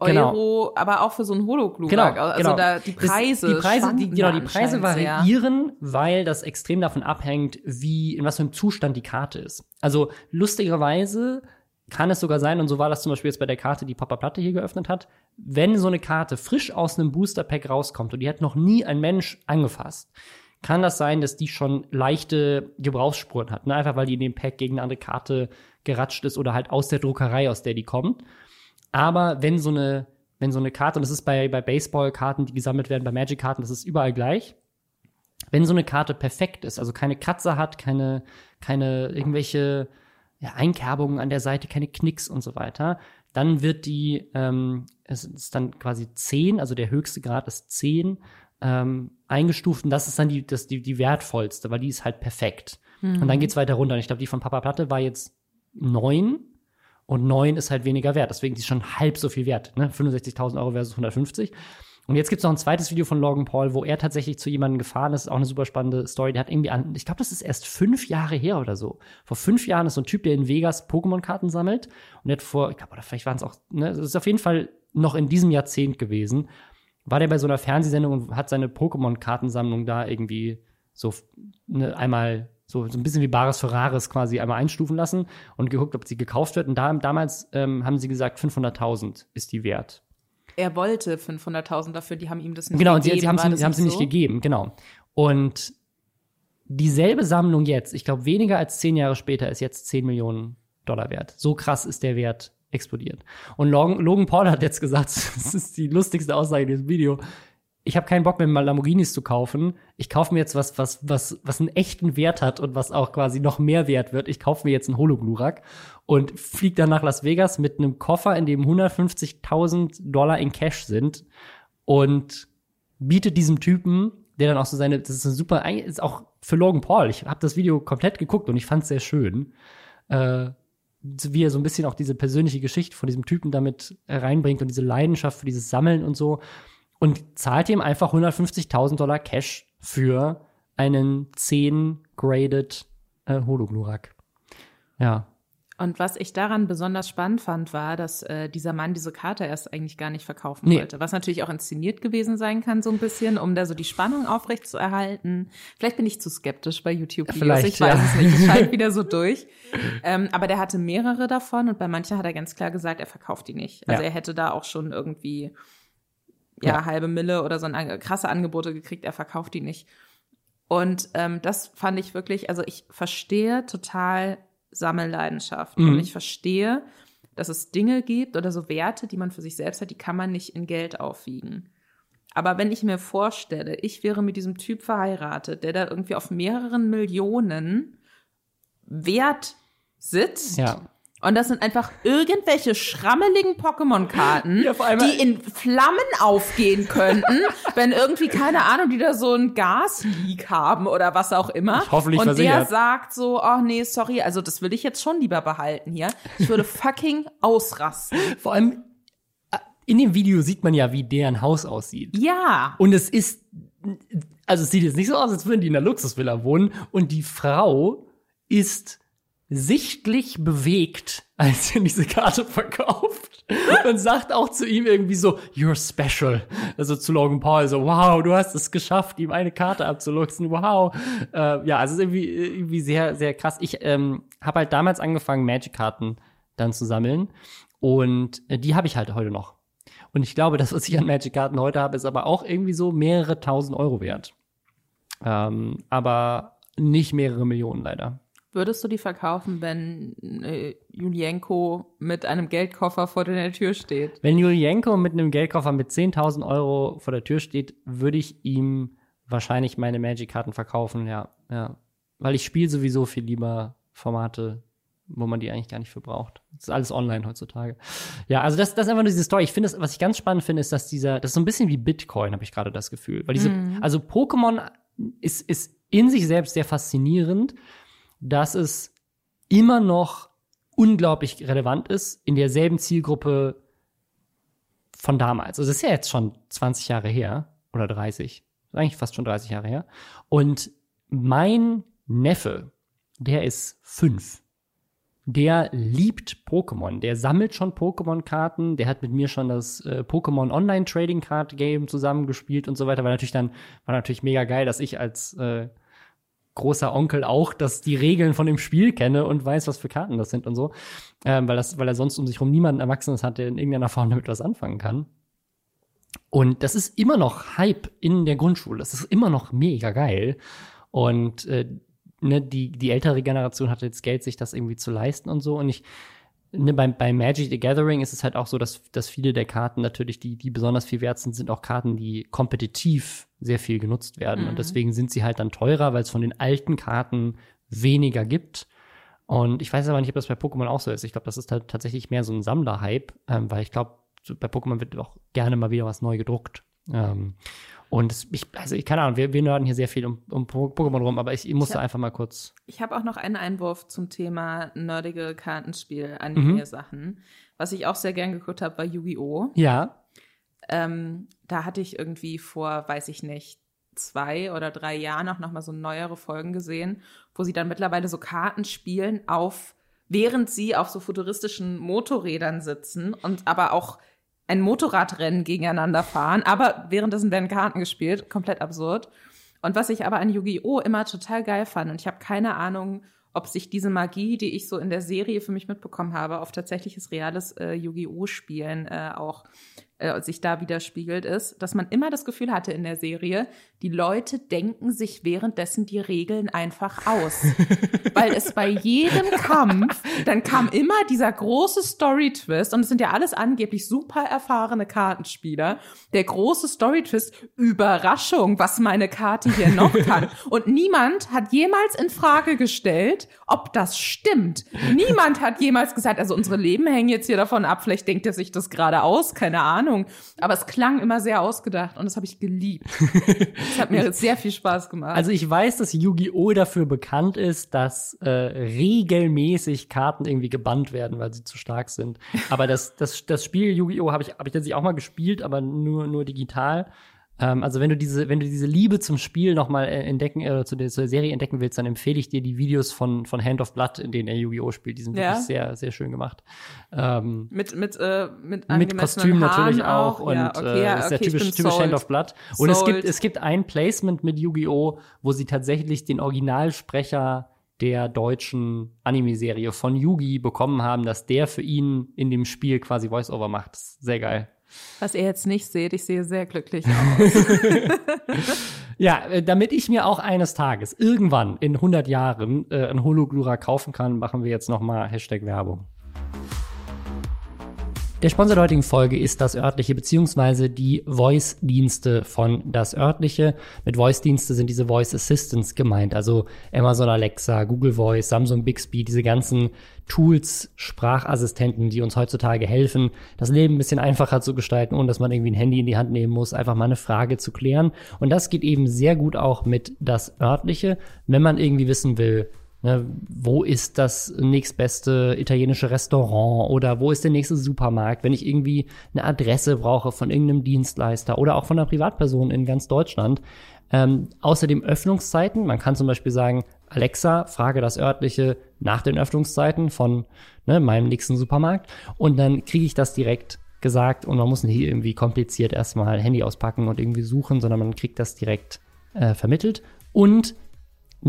Euro, genau. aber auch für so ein Hologlurak. Genau, also genau. da die Preise, das, die Preise, die, genau, die Preise variieren, sehr. weil das extrem davon abhängt, wie in was für einem Zustand die Karte ist. Also lustigerweise kann es sogar sein, und so war das zum Beispiel jetzt bei der Karte, die Papa Platte hier geöffnet hat, wenn so eine Karte frisch aus einem Booster Pack rauskommt und die hat noch nie ein Mensch angefasst, kann das sein, dass die schon leichte Gebrauchsspuren hat. Ne? Einfach weil die in dem Pack gegen eine andere Karte geratscht ist oder halt aus der Druckerei, aus der die kommt. Aber wenn so eine, wenn so eine Karte, und das ist bei, bei Baseball-Karten, die gesammelt werden, bei Magic-Karten, das ist überall gleich. Wenn so eine Karte perfekt ist, also keine Kratzer hat, keine, keine irgendwelche ja, Einkerbungen an der Seite, keine Knicks und so weiter, dann wird die, ähm, es ist dann quasi 10, also der höchste Grad ist 10 ähm, eingestuft und das ist dann die, das, die, die wertvollste, weil die ist halt perfekt. Mhm. Und dann geht's weiter runter. Und ich glaube, die von Papa Platte war jetzt neun und neun ist halt weniger wert. Deswegen ist sie schon halb so viel wert. Ne? 65.000 Euro versus 150. Und jetzt gibt's noch ein zweites Video von Logan Paul, wo er tatsächlich zu jemandem gefahren ist auch eine super spannende Story. Der hat irgendwie an, ich glaube, das ist erst fünf Jahre her oder so. Vor fünf Jahren ist so ein Typ, der in Vegas Pokémon-Karten sammelt. Und der hat vor, ich glaube, oder vielleicht waren es auch, ne, das ist auf jeden Fall noch in diesem Jahrzehnt gewesen war der bei so einer Fernsehsendung und hat seine Pokémon-Kartensammlung da irgendwie so ne, einmal so, so ein bisschen wie Bares Ferraris quasi einmal einstufen lassen und geguckt, ob sie gekauft wird. Und da, damals ähm, haben sie gesagt, 500.000 ist die wert. Er wollte 500.000 dafür, die haben ihm das nicht genau, gegeben. Genau, und sie, sie haben sie, haben so? sie nicht gegeben, genau. Und dieselbe Sammlung jetzt, ich glaube, weniger als zehn Jahre später, ist jetzt 10 Millionen Dollar wert. So krass ist der Wert explodiert. Und Logan, Logan Paul hat jetzt gesagt, das ist die lustigste Aussage in diesem Video. Ich habe keinen Bock mehr, mal Lamborghinis zu kaufen. Ich kaufe mir jetzt was, was, was, was einen echten Wert hat und was auch quasi noch mehr wert wird. Ich kaufe mir jetzt einen Hologlurak und fliege dann nach Las Vegas mit einem Koffer, in dem 150.000 Dollar in Cash sind und bietet diesem Typen, der dann auch so seine, das ist eine super, ist auch für Logan Paul. Ich habe das Video komplett geguckt und ich fand es sehr schön. Äh, wie er so ein bisschen auch diese persönliche Geschichte von diesem Typen damit reinbringt und diese Leidenschaft für dieses Sammeln und so und zahlt ihm einfach 150.000 Dollar Cash für einen 10 graded äh, Hologlurak. Ja. Und was ich daran besonders spannend fand, war, dass äh, dieser Mann diese Karte erst eigentlich gar nicht verkaufen Nee. wollte. Was natürlich auch inszeniert gewesen sein kann, so ein bisschen, um da so die Spannung aufrecht zu erhalten. Vielleicht bin ich zu skeptisch bei YouTube-Videos, Vielleicht, ich weiß ja. es nicht. Es scheint wieder so durch. Ähm, aber der hatte mehrere davon und bei manchen hat er ganz klar gesagt, er verkauft die nicht. Also Ja. er hätte da auch schon irgendwie ja, Ja. halbe Mille oder so ein, krasse Angebote gekriegt, er verkauft die nicht. Und ähm, das fand ich wirklich, also ich verstehe total Sammelleidenschaft Mhm. und ich verstehe, dass es Dinge gibt oder so Werte, die man für sich selbst hat, die kann man nicht in Geld aufwiegen. Aber wenn ich mir vorstelle, ich wäre mit diesem Typ verheiratet, der da irgendwie auf mehreren Millionen Wert sitzt. Ja. Und das sind einfach irgendwelche schrammeligen Pokémon-Karten, Ja, die in Flammen aufgehen könnten, wenn irgendwie, keine Ahnung, die da so ein Gasleak haben oder was auch immer. Hoffentlich Und der versichert. sagt so, ach nee, sorry, also das will ich jetzt schon lieber behalten hier. Ich würde fucking ausrasten. Vor allem äh, in dem Video sieht man ja, wie deren Haus aussieht. Ja. Und es ist, also es sieht jetzt nicht so aus, als würden die in einer Luxusvilla wohnen. Und die Frau ist sichtlich bewegt, als sie diese Karte verkauft. Und sagt auch zu ihm irgendwie so, you're special. Also zu Logan Paul so, wow, du hast es geschafft, ihm eine Karte abzuluxen, wow. Äh, ja, also irgendwie, irgendwie sehr, sehr krass. Ich ähm, habe halt damals angefangen, Magic-Karten dann zu sammeln. Und äh, die habe ich halt heute noch. Und ich glaube, das, was ich an Magic-Karten heute habe, ist aber auch irgendwie so mehrere tausend Euro wert. Ähm, aber nicht mehrere Millionen leider. Würdest du die verkaufen, wenn äh, Julienko mit einem Geldkoffer vor der Tür steht? Wenn Julienko mit einem Geldkoffer mit 10.000 Euro vor der Tür steht, würde ich ihm wahrscheinlich meine Magic-Karten verkaufen, ja. ja. Weil ich spiele sowieso viel lieber Formate, wo man die eigentlich gar nicht für braucht. Das ist alles online heutzutage. Ja, also das, das ist einfach nur diese Story. Ich finde, das, was ich ganz spannend finde, ist, dass dieser, das ist so ein bisschen wie Bitcoin, habe ich gerade das Gefühl. Weil diese, also Pokémon ist, ist in sich selbst sehr faszinierend, dass es immer noch unglaublich relevant ist, in derselben Zielgruppe von damals. Also das ist ja jetzt schon 20 Jahre her oder 30. Eigentlich fast schon 30 Jahre her. Und mein Neffe, der ist fünf. Der liebt Pokémon. Der sammelt schon Pokémon-Karten. Der hat mit mir schon das äh, Pokémon Online Trading Card Game zusammengespielt und so weiter. War natürlich dann, war natürlich mega geil, dass ich als äh, großer Onkel auch, dass die Regeln von dem Spiel kenne und weiß, was für Karten das sind und so. Ähm, weil, das, weil er sonst um sich herum niemanden Erwachsenes hat, der in irgendeiner Form damit was anfangen kann. Und das ist immer noch Hype in der Grundschule. Das ist immer noch mega geil. Und äh, ne, die, die ältere Generation hat jetzt Geld, sich das irgendwie zu leisten und so. Und ich, ne, bei, bei Magic the Gathering ist es halt auch so, dass, dass viele der Karten natürlich, die, die besonders viel wert sind, sind auch Karten, die kompetitiv sehr viel genutzt werden. Und deswegen sind sie halt dann teurer, weil es von den alten Karten weniger gibt. Und ich weiß aber nicht, ob das bei Pokémon auch so ist. Ich glaube, das ist halt tatsächlich mehr so ein Sammler-Hype, ähm, weil ich glaube, bei Pokémon wird auch gerne mal wieder was neu gedruckt. Ähm, und es, ich, also ich keine Ahnung, wir, wir nörden hier sehr viel um, um Po- Pokémon rum, aber ich, ich musste Ja. einfach mal kurz. Ich habe auch noch einen Einwurf zum Thema nerdige Kartenspiel-Anime-Sachen. Was ich auch sehr gern geguckt habe, war Yu-Gi-Oh! Ja, Ähm, da hatte ich irgendwie vor, weiß ich nicht, zwei oder drei Jahren auch noch mal so neuere Folgen gesehen, wo sie dann mittlerweile so Karten spielen auf, während sie auf so futuristischen Motorrädern sitzen und aber auch ein Motorradrennen gegeneinander fahren, aber währenddessen werden Karten gespielt, komplett absurd. Und was ich aber an Yu-Gi-Oh! immer total geil fand, und ich habe keine Ahnung, ob sich diese Magie, die ich so in der Serie für mich mitbekommen habe, auf tatsächliches reales äh, Yu-Gi-Oh! Spielen äh, auch äh, sich da widerspiegelt, ist, dass man immer das Gefühl hatte in der Serie, die Leute denken sich währenddessen die Regeln einfach aus. Weil es bei jedem Kampf, dann kam immer dieser große Story-Twist, und es sind ja alles angeblich super erfahrene Kartenspieler, der große Story-Twist, Überraschung, was meine Karte hier noch kann. Und niemand hat jemals in Frage gestellt, ob das stimmt. Niemand hat jemals gesagt, also unsere Leben hängen jetzt hier davon ab, vielleicht denkt er sich das gerade aus, keine Ahnung. Aber es klang immer sehr ausgedacht und das habe ich geliebt. Es hat mir sehr viel Spaß gemacht. also ich weiß, dass Yu-Gi-Oh! dafür bekannt ist, dass äh, regelmäßig Karten irgendwie gebannt werden, weil sie zu stark sind. Aber das, das, das Spiel Yu-Gi-Oh! habe ich, hab ich tatsächlich auch mal gespielt, aber nur, nur digital. Ähm, also wenn du diese, wenn du diese Liebe zum Spiel noch mal äh, entdecken äh, zu der, zur Serie entdecken willst, dann empfehle ich dir die Videos von von Hand of Blood, in denen er Yu-Gi-Oh spielt. Die sind Ja. wirklich sehr sehr schön gemacht. Ähm, mit mit äh, mit, mit Kostüm natürlich Haaren auch, und ja, okay, äh, ja, ist okay, der ich typisch, typisch sold. Hand of Blood. Und es gibt Sold. es gibt ein Placement mit Yu-Gi-Oh, wo sie tatsächlich den Originalsprecher der deutschen Anime-Serie von Yugi bekommen haben, dass der für ihn in dem Spiel quasi Voice-Over macht. Ist sehr geil. Was ihr jetzt nicht seht, ich sehe sehr glücklich aus. Ja, äh, damit ich mir auch eines Tages irgendwann in 100 Jahren äh, ein Hologlura kaufen kann, machen wir jetzt noch mal Hashtag Werbung. Der Sponsor der heutigen Folge ist das örtliche beziehungsweise die Voice-Dienste von das örtliche. Mit Voice-Dienste sind diese Voice Assistants gemeint, also Amazon Alexa, Google Voice, Samsung Bixby, diese ganzen Tools, Sprachassistenten, die uns heutzutage helfen, das Leben ein bisschen einfacher zu gestalten, ohne dass man irgendwie ein Handy in die Hand nehmen muss, einfach mal eine Frage zu klären. Und das geht eben sehr gut auch mit das örtliche, wenn man irgendwie wissen will, Ne, wo ist das nächstbeste italienische Restaurant oder wo ist der nächste Supermarkt? Wenn ich irgendwie eine Adresse brauche von irgendeinem Dienstleister oder auch von einer Privatperson in ganz Deutschland. Ähm, außerdem Öffnungszeiten. Man kann zum Beispiel sagen, Alexa, frage das örtliche nach den Öffnungszeiten von ne, meinem nächsten Supermarkt. Und dann kriege ich das direkt gesagt und man muss nicht irgendwie kompliziert erstmal Handy auspacken und irgendwie suchen, sondern man kriegt das direkt äh, vermittelt. Und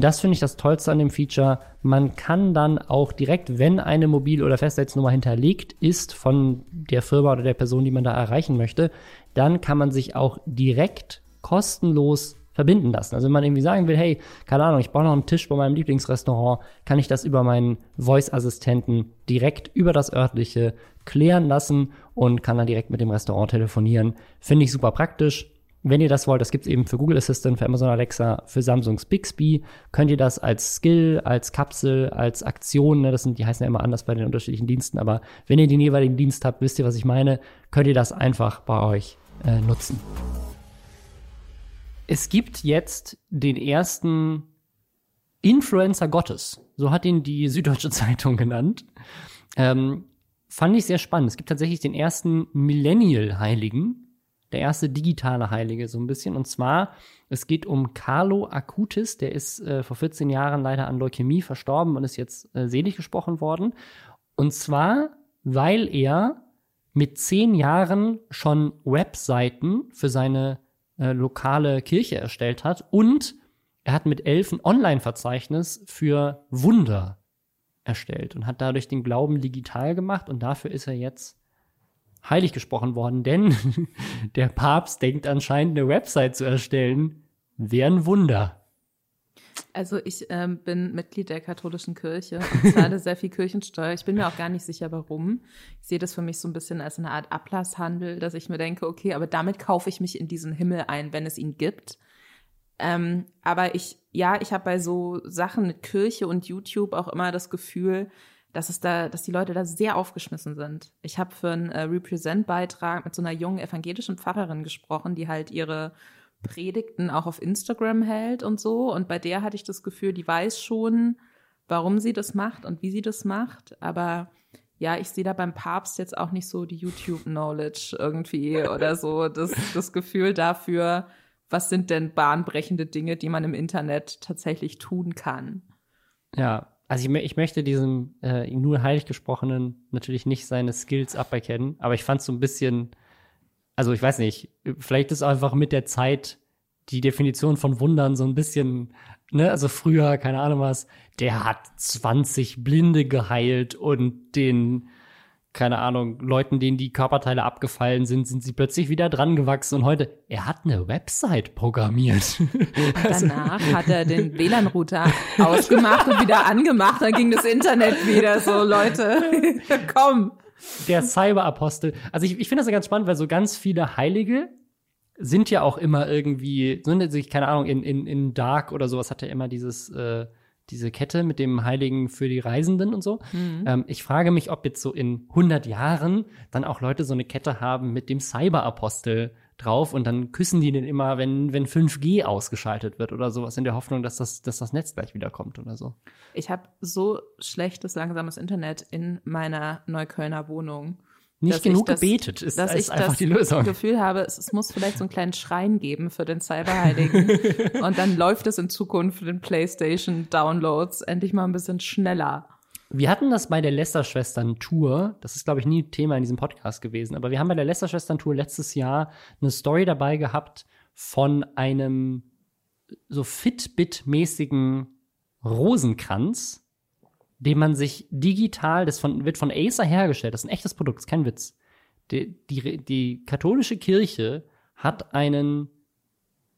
das finde ich das Tollste an dem Feature. Man kann dann auch direkt, wenn eine Mobil- oder Festnetznummer hinterlegt ist von der Firma oder der Person, die man da erreichen möchte, dann kann man sich auch direkt kostenlos verbinden lassen. Also wenn man irgendwie sagen will, hey, keine Ahnung, ich brauche noch einen Tisch bei meinem Lieblingsrestaurant, kann ich das über meinen Voice-Assistenten direkt über das örtliche klären lassen und kann dann direkt mit dem Restaurant telefonieren. Finde ich super praktisch. Wenn ihr das wollt, das gibt's eben für Google Assistant, für Amazon Alexa, für Samsungs Bixby, könnt ihr das als Skill, als Kapsel, als Aktion, ne, das sind, die heißen ja immer anders bei den unterschiedlichen Diensten, aber wenn ihr den jeweiligen Dienst habt, wisst ihr, was ich meine, könnt ihr das einfach bei euch äh, nutzen. Es gibt jetzt den ersten Influencer Gottes, so hat ihn die Süddeutsche Zeitung genannt. Ähm, fand ich sehr spannend. Es gibt tatsächlich den ersten Millennial-Heiligen, der erste digitale Heilige so ein bisschen. Und zwar, es geht um Carlo Acutis, der ist äh, vor 14 Jahren leider an Leukämie verstorben und ist jetzt äh, selig gesprochen worden. Und zwar, weil er mit zehn Jahren schon Webseiten für seine äh, lokale Kirche erstellt hat und er hat mit elf ein Online-Verzeichnis für Wunder erstellt und hat dadurch den Glauben digital gemacht und dafür ist er jetzt heilig gesprochen worden, denn der Papst denkt anscheinend eine Website zu erstellen. Wäre ein Wunder. Also ich ähm, bin Mitglied der katholischen Kirche und zahle sehr viel Kirchensteuer. Ich bin mir auch gar nicht sicher, warum. Ich sehe das für mich so ein bisschen als eine Art Ablasshandel, dass ich mir denke, okay, aber damit kaufe ich mich in diesen Himmel ein, wenn es ihn gibt. Ähm, aber ich, ja, ich habe bei so Sachen mit Kirche und YouTube auch immer das Gefühl, dass es da, dass die Leute da sehr aufgeschmissen sind. Ich habe für einen äh, Represent-Beitrag mit so einer jungen evangelischen Pfarrerin gesprochen, die halt ihre Predigten auch auf Instagram hält und so. Und bei der hatte ich das Gefühl, die weiß schon, warum sie das macht und wie sie das macht. Aber ja, ich sehe da beim Papst jetzt auch nicht so die YouTube-Knowledge irgendwie oder so. Das, das Gefühl dafür, was sind denn bahnbrechende Dinge, die man im Internet tatsächlich tun kann. Ja, also ich, ich möchte diesem äh, nur heilig gesprochenen natürlich nicht seine Skills aberkennen, aber ich fand es so ein bisschen, also ich weiß nicht, vielleicht ist einfach mit der Zeit die Definition von Wundern so ein bisschen, ne, also früher, keine Ahnung was, der hat 20 Blinde geheilt und den keine Ahnung, Leuten, denen die Körperteile abgefallen sind, sind sie plötzlich wieder dran gewachsen und heute, er hat eine Website programmiert. Danach hat er den WLAN-Router ausgemacht und wieder angemacht, dann ging das Internet wieder so, Leute, komm. Der Cyberapostel. Also ich, ich finde das ja ganz spannend, weil so ganz viele Heilige sind ja auch immer irgendwie, sind sich, keine Ahnung, in, in, in Dark oder sowas hat er immer dieses, äh, diese Kette mit dem Heiligen für die Reisenden und so. Mhm. Ähm, ich frage mich, ob jetzt so in 100 Jahren dann auch Leute so eine Kette haben mit dem Cyberapostel drauf und dann küssen die den immer, wenn, wenn 5G ausgeschaltet wird oder sowas, in der Hoffnung, dass das, dass das Netz gleich wiederkommt oder so. Ich habe so schlechtes, langsames Internet in meiner Neuköllner Wohnung nicht genug das, gebetet ist, dass ist ich einfach das die Lösung. Gefühl habe, es, es, muss vielleicht so einen kleinen Schrein geben für den Cyberheiligen und dann läuft es in Zukunft für den PlayStation Downloads endlich mal ein bisschen schneller. Wir hatten das bei der Lester-Schwestern Tour. Das ist, glaube ich, nie Thema in diesem Podcast gewesen. Aber wir haben bei der Lester-Schwestern Tour letztes Jahr eine Story dabei gehabt von einem so Fitbit-mäßigen Rosenkranz, den man sich digital, das von, wird von Acer hergestellt, das ist ein echtes Produkt, ist kein Witz, Die, die, die katholische Kirche hat einen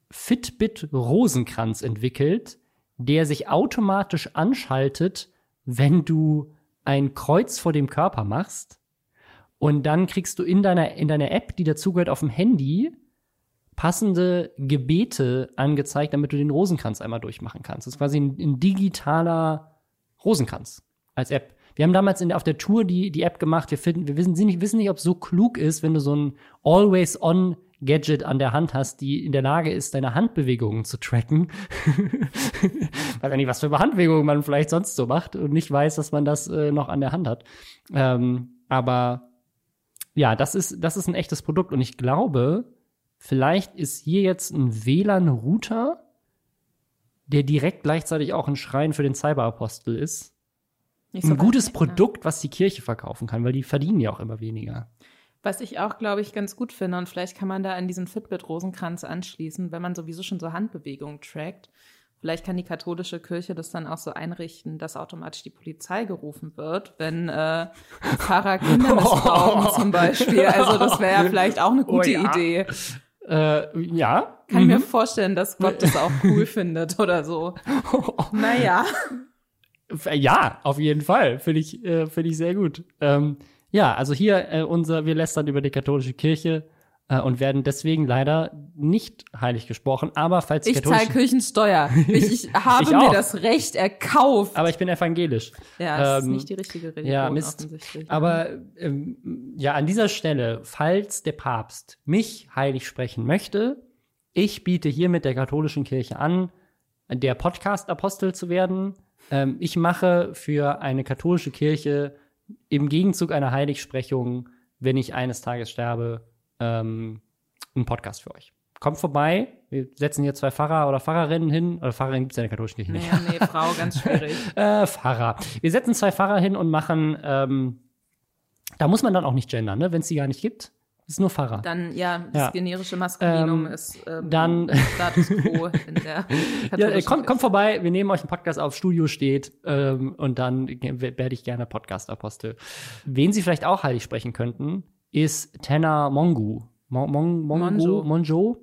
Fitbit Rosenkranz entwickelt, der sich automatisch anschaltet, wenn du ein Kreuz vor dem Körper machst. Und dann kriegst du in deiner, in deiner App, die dazugehört auf dem Handy, passende Gebete angezeigt, damit du den Rosenkranz einmal durchmachen kannst. Das ist quasi ein, ein digitaler Rosenkranz als App. Wir haben damals in auf der Tour die, die App gemacht. Wir, finden, wir wissen nicht, wissen nicht, ob es so klug ist, wenn du so ein Always-On Gadget an der Hand hast, die in der Lage ist, deine Handbewegungen zu tracken. weiß ja nicht, was für Handbewegungen man vielleicht sonst so macht und nicht weiß, dass man das äh, noch an der Hand hat. Ähm, aber ja, das ist, das ist ein echtes Produkt und ich glaube, vielleicht ist hier jetzt ein WLAN-Router, der direkt gleichzeitig auch ein Schrein für den Cyberapostel ist. So ein gutes? Produkt, was die Kirche verkaufen kann, weil die verdienen ja auch immer weniger. Was ich auch, glaube ich, ganz gut finde, und vielleicht kann man da an diesen Fitbit-Rosenkranz anschließen, wenn man sowieso schon so Handbewegungen trackt. Vielleicht kann die katholische Kirche das dann auch so einrichten, dass automatisch die Polizei gerufen wird, wenn äh, Pfarrer Kinder missbrauchen zum Beispiel. Also das wäre ja vielleicht auch eine gute Oh ja. Idee. Äh, ja. Kann ich mir Mhm. vorstellen, dass Gott das auch cool findet oder so. Naja. Ja, auf jeden Fall. Finde ich, äh, finde ich sehr gut. Ähm, ja, also hier äh, unser, wir lästern über die katholische Kirche äh, und werden deswegen leider nicht heilig gesprochen. Aber falls Ich zahle Kirchensteuer. Ich, ich habe Ich mir das Recht erkauft. aber ich bin evangelisch. ja, das ist ähm, nicht die richtige Religion Ja, Mist. offensichtlich. Aber ähm, ja, an dieser Stelle, falls der Papst mich heilig sprechen möchte, ich biete hiermit der katholischen Kirche an, der Podcast-Apostel zu werden. Ähm, ich mache für eine katholische Kirche im Gegenzug einer Heiligsprechung, wenn ich eines Tages sterbe, ähm, einen Podcast für euch. Kommt vorbei, wir setzen hier zwei Pfarrer oder Pfarrerinnen hin. Oder Pfarrerinnen gibt es ja in der katholischen Kirche nicht. nee, nee, Frau, ganz schwierig. Äh, Pfarrer. Wir setzen zwei Pfarrer hin und machen, ähm, da muss man dann auch nicht gendern, ne? wenn es die gar nicht gibt. Ist nur Pfarrer. Dann, ja, das Ja. generische Maskulinum Ähm, ist ähm, dann- Status quo in der ja, äh, kommt, kommt vorbei, wir nehmen euch einen Podcast auf, Studio steht ähm, und dann werde ich gerne Podcast-Apostel. Wen sie vielleicht auch heilig sprechen könnten, ist Tenna Mongu. Mon, Mon, Mongo, Monjo. Monjo.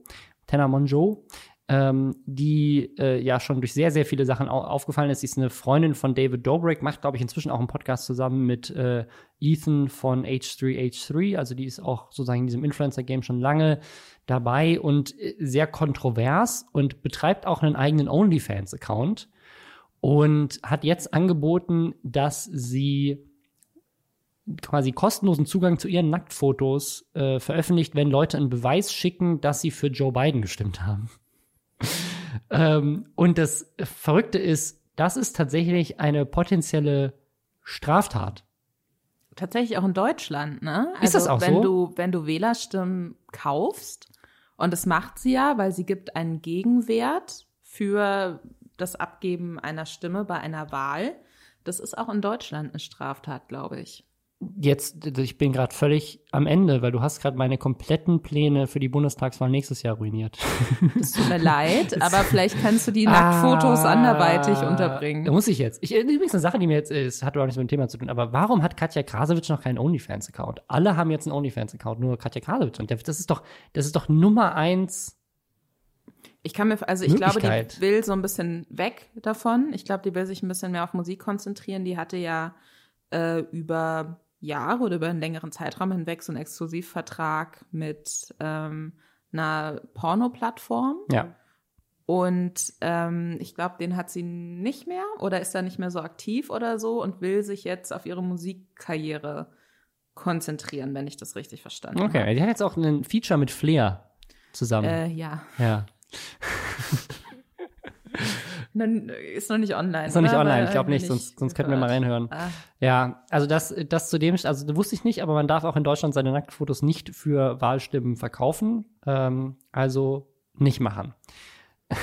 Tenna Monjo. Ähm, die äh, ja schon durch sehr, sehr viele Sachen au aufgefallen ist. Sie ist eine Freundin von David Dobrik, macht, glaube ich, inzwischen auch einen Podcast zusammen mit äh, Ethan von H3H3. Also die ist auch sozusagen in diesem Influencer-Game schon lange dabei und äh, sehr kontrovers und betreibt auch einen eigenen OnlyFans-Account und hat jetzt angeboten, dass sie quasi kostenlosen Zugang zu ihren Nacktfotos äh, veröffentlicht, wenn Leute einen Beweis schicken, dass sie für Joe Biden gestimmt haben. ähm, und das Verrückte ist, das ist tatsächlich eine potenzielle Straftat. Tatsächlich auch in Deutschland, ne? Also, Ist das auch wenn so? Du, wenn du Wählerstimmen kaufst, und das macht sie ja, weil sie gibt einen Gegenwert für das Abgeben einer Stimme bei einer Wahl. Das ist auch in Deutschland eine Straftat, glaube ich. Jetzt, ich bin gerade völlig am Ende, weil du hast gerade meine kompletten Pläne für die Bundestagswahl nächstes Jahr ruiniert. Es tut mir leid, aber vielleicht kannst du die Nacktfotos anderweitig Da unterbringen. muss ich jetzt. Ich, übrigens eine Sache, die mir jetzt, es hat überhaupt nichts mit dem Thema zu tun, aber warum hat Katja Krasowitsch noch keinen OnlyFans-Account? Alle haben jetzt einen OnlyFans-Account, nur Katja Krasowitsch. Und das ist doch, das ist doch Nummer eins. Ich kann mir, also ich glaube, die will so ein bisschen weg davon. Ich glaube, die will sich ein bisschen mehr auf Musik konzentrieren. Die hatte ja äh, über Jahre oder über einen längeren Zeitraum hinweg so einen Exklusivvertrag mit ähm, einer Porno-Plattform. Ja. Und ähm, ich glaube, den hat sie nicht mehr oder ist da nicht mehr so aktiv oder so und will sich jetzt auf ihre Musikkarriere konzentrieren, wenn ich das richtig verstanden habe. Okay, die hat jetzt auch ein Feature mit Flair zusammen. Äh, ja. ja. Dann ist noch nicht online. Ist noch nicht oder? online, ich glaube nicht, sonst, sonst könnten wir mal reinhören. Ah. Ja, also das, das zu dem, also wusste ich nicht, aber man darf auch in Deutschland seine Nacktfotos nicht für Wahlstimmen verkaufen. Ähm, also nicht machen.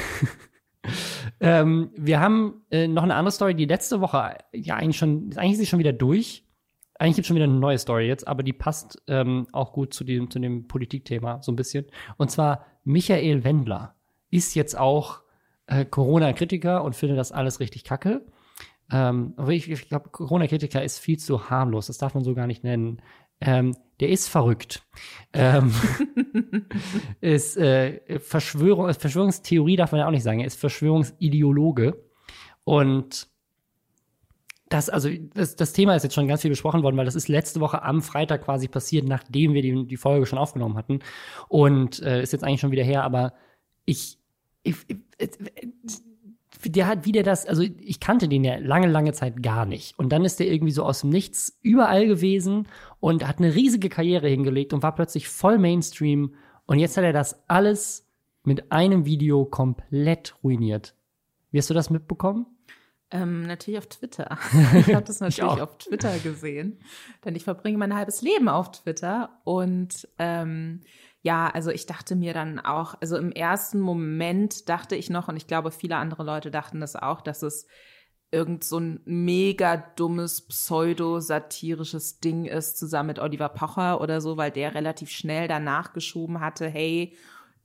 ähm, wir haben äh, noch eine andere Story, die letzte Woche, ja eigentlich schon, eigentlich ist sie schon wieder durch. Eigentlich gibt es schon wieder eine neue Story jetzt, aber die passt ähm, auch gut zu dem, zu dem Politikthema so ein bisschen. Und zwar Michael Wendler ist jetzt auch äh, Corona-Kritiker und findet das alles richtig kacke. Ähm, aber ich, ich glaube, Corona-Kritiker ist viel zu harmlos. Das darf man so gar nicht nennen. Ähm, der ist verrückt. Ähm, ist äh, Verschwörung, Verschwörungstheorie darf man ja auch nicht sagen. Er ist Verschwörungsideologe. Und das, also das, das Thema ist jetzt schon ganz viel besprochen worden, weil das ist letzte Woche am Freitag quasi passiert, nachdem wir die, die Folge schon aufgenommen hatten. Und äh, ist jetzt eigentlich schon wieder her, aber ich, ich, der hat wieder das, also ich kannte den ja lange, lange Zeit gar nicht. Und dann ist der irgendwie so aus dem Nichts überall gewesen und hat eine riesige Karriere hingelegt und war plötzlich voll Mainstream. Und jetzt hat er das alles mit einem Video komplett ruiniert. Wie hast du das mitbekommen? Ähm, natürlich auf Twitter. Ich habe das natürlich auf Twitter gesehen, denn ich verbringe mein halbes Leben auf Twitter und ähm, ja, also ich dachte mir dann auch, also im ersten Moment dachte ich noch, und ich glaube, viele andere Leute dachten das auch, dass es irgend so ein mega dummes, pseudo-satirisches Ding ist, zusammen mit Oliver Pocher oder so, weil der relativ schnell danach geschoben hatte, hey,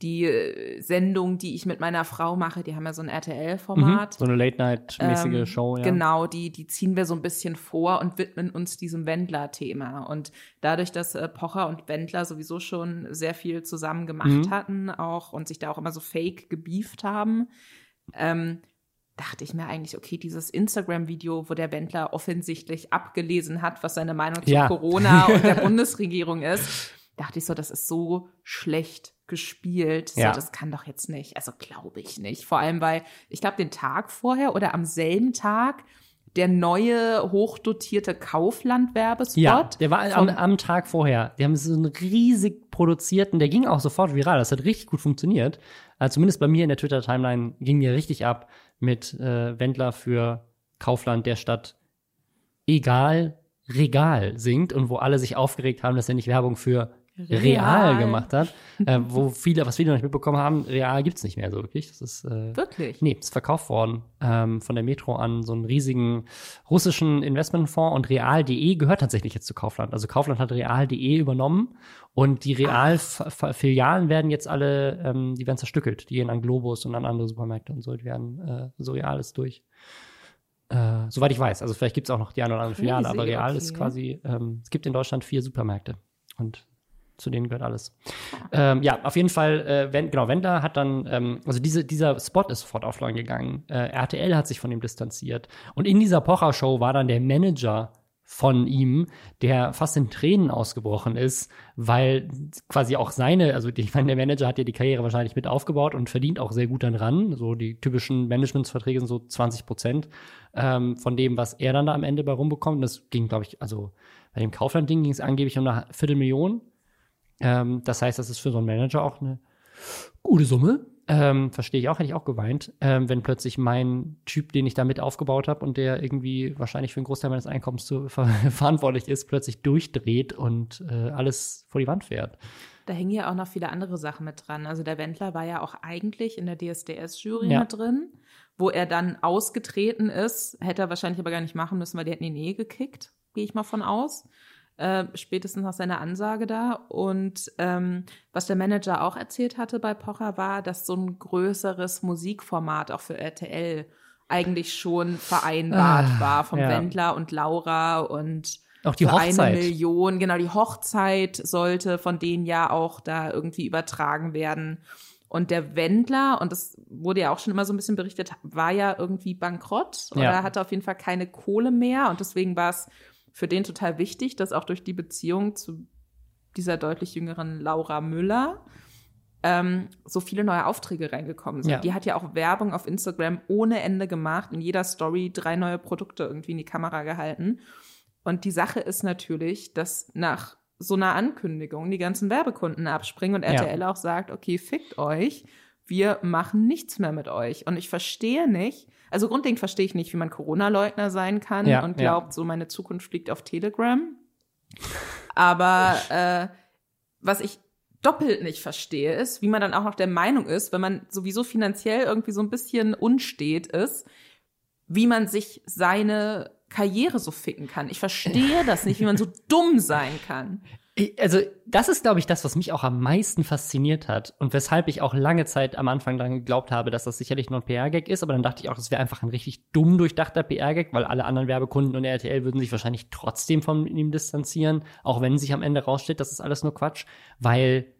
die äh, Sendung, die ich mit meiner Frau mache, die haben ja so ein RTL-Format. Mhm, so eine Late-Night-mäßige ähm, Show, ja. Genau, die, die ziehen wir so ein bisschen vor und widmen uns diesem Wendler-Thema. Und dadurch, dass äh, Pocher und Wendler sowieso schon sehr viel zusammen gemacht mhm. hatten, auch und sich da auch immer so fake gebieft haben, ähm, dachte ich mir eigentlich, okay, dieses Instagram-Video, wo der Wendler offensichtlich abgelesen hat, was seine Meinung zu ja. Corona und der Bundesregierung ist, dachte ich so, das ist so schlecht gespielt. So, das kann doch jetzt nicht. Also glaube ich nicht. Vor allem, weil ich glaube, den Tag vorher oder am selben Tag der neue hochdotierte Kaufland-Werbespot. Ja, der war am, am, Tag vorher. Die haben so einen riesig produzierten, der ging auch sofort viral. Das hat richtig gut funktioniert. Also zumindest bei mir in der Twitter-Timeline ging der richtig ab mit äh, Wendler für Kaufland der Stadt egal Regal singt und wo alle sich aufgeregt haben, dass er nicht Werbung für Real, Real gemacht hat, äh, wo viele, was viele noch nicht mitbekommen haben, Real gibt's nicht mehr so wirklich. Das ist äh, wirklich. Nee, ist verkauft worden ähm, von der Metro an so einen riesigen russischen Investmentfonds und Real.de gehört tatsächlich jetzt zu Kaufland. Also Kaufland hat Real.de übernommen und die Real-Filialen werden jetzt alle, ähm, die werden zerstückelt. Die gehen an Globus und an andere Supermärkte und so. Die werden äh, so Real ist durch. Äh, soweit ich weiß. Also vielleicht gibt's auch noch die eine oder andere Filiale, aber Real okay. ist quasi, ähm, es gibt in Deutschland vier Supermärkte. Und zu denen gehört alles. Ähm, ja, auf jeden Fall, äh, wenn, genau, Wendler hat dann, ähm, also diese, dieser Spot ist sofort offline gegangen. Äh, RTL hat sich von ihm distanziert. Und in dieser Pocher-Show war dann der Manager von ihm, der fast in Tränen ausgebrochen ist, weil quasi auch seine, also ich meine, der Manager hat ja die Karriere wahrscheinlich mit aufgebaut und verdient auch sehr gut daran. So die typischen Managementsverträge sind so 20 Prozent ähm, von dem, was er dann da am Ende bei rumbekommt. Das ging, glaube ich, also bei dem Kaufland-Ding ging es angeblich um eine Viertelmillion. Ähm, das heißt, das ist für so einen Manager auch eine gute Summe. Ähm, Verstehe ich auch, hätte ich auch geweint, ähm, wenn plötzlich mein Typ, den ich da mit aufgebaut habe und der irgendwie wahrscheinlich für einen Großteil meines Einkommens zu, ver verantwortlich ist, plötzlich durchdreht und äh, alles vor die Wand fährt. Da hängen ja auch noch viele andere Sachen mit dran. Also der Wendler war ja auch eigentlich in der DSDS-Jury ja. mit drin, wo er dann ausgetreten ist. Hätte er wahrscheinlich aber gar nicht machen müssen, weil die hätten ihn eh gekickt, gehe ich mal von aus äh, spätestens nach seiner Ansage da. Und ähm, was der Manager auch erzählt hatte bei Pocher war, dass so ein größeres Musikformat auch für RTL eigentlich schon vereinbart ah, war vom ja. Wendler und Laura und auch die Hochzeit. eine Million. Genau, die Hochzeit sollte von denen ja auch da irgendwie übertragen werden. Und der Wendler, und das wurde ja auch schon immer so ein bisschen berichtet, war ja irgendwie bankrott oder ja. hatte auf jeden Fall keine Kohle mehr. Und deswegen war es für den total wichtig, dass auch durch die Beziehung zu dieser deutlich jüngeren Laura Müller ähm, so viele neue Aufträge reingekommen sind. Ja. Die hat ja auch Werbung auf Instagram ohne Ende gemacht, in jeder Story drei neue Produkte irgendwie in die Kamera gehalten. Und die Sache ist natürlich, dass nach so einer Ankündigung die ganzen Werbekunden abspringen und RTL ja. auch sagt, okay, fickt euch, wir machen nichts mehr mit euch. Und ich verstehe nicht, also grundlegend verstehe ich nicht, wie man Corona-Leugner sein kann ja, und glaubt, ja. so meine Zukunft liegt auf Telegram. Aber äh, was ich doppelt nicht verstehe, ist, wie man dann auch noch der Meinung ist, wenn man sowieso finanziell irgendwie so ein bisschen unstet ist, wie man sich seine Karriere so ficken kann. Ich verstehe das nicht, wie man so dumm sein kann. Also, das ist, glaube ich, das, was mich auch am meisten fasziniert hat und weshalb ich auch lange Zeit am Anfang daran geglaubt habe, dass das sicherlich nur ein PR-Gag ist, aber dann dachte ich auch, das wäre einfach ein richtig dumm durchdachter PR-Gag, weil alle anderen Werbekunden und RTL würden sich wahrscheinlich trotzdem von ihm distanzieren, auch wenn sich am Ende rausstellt, das ist alles nur Quatsch, weil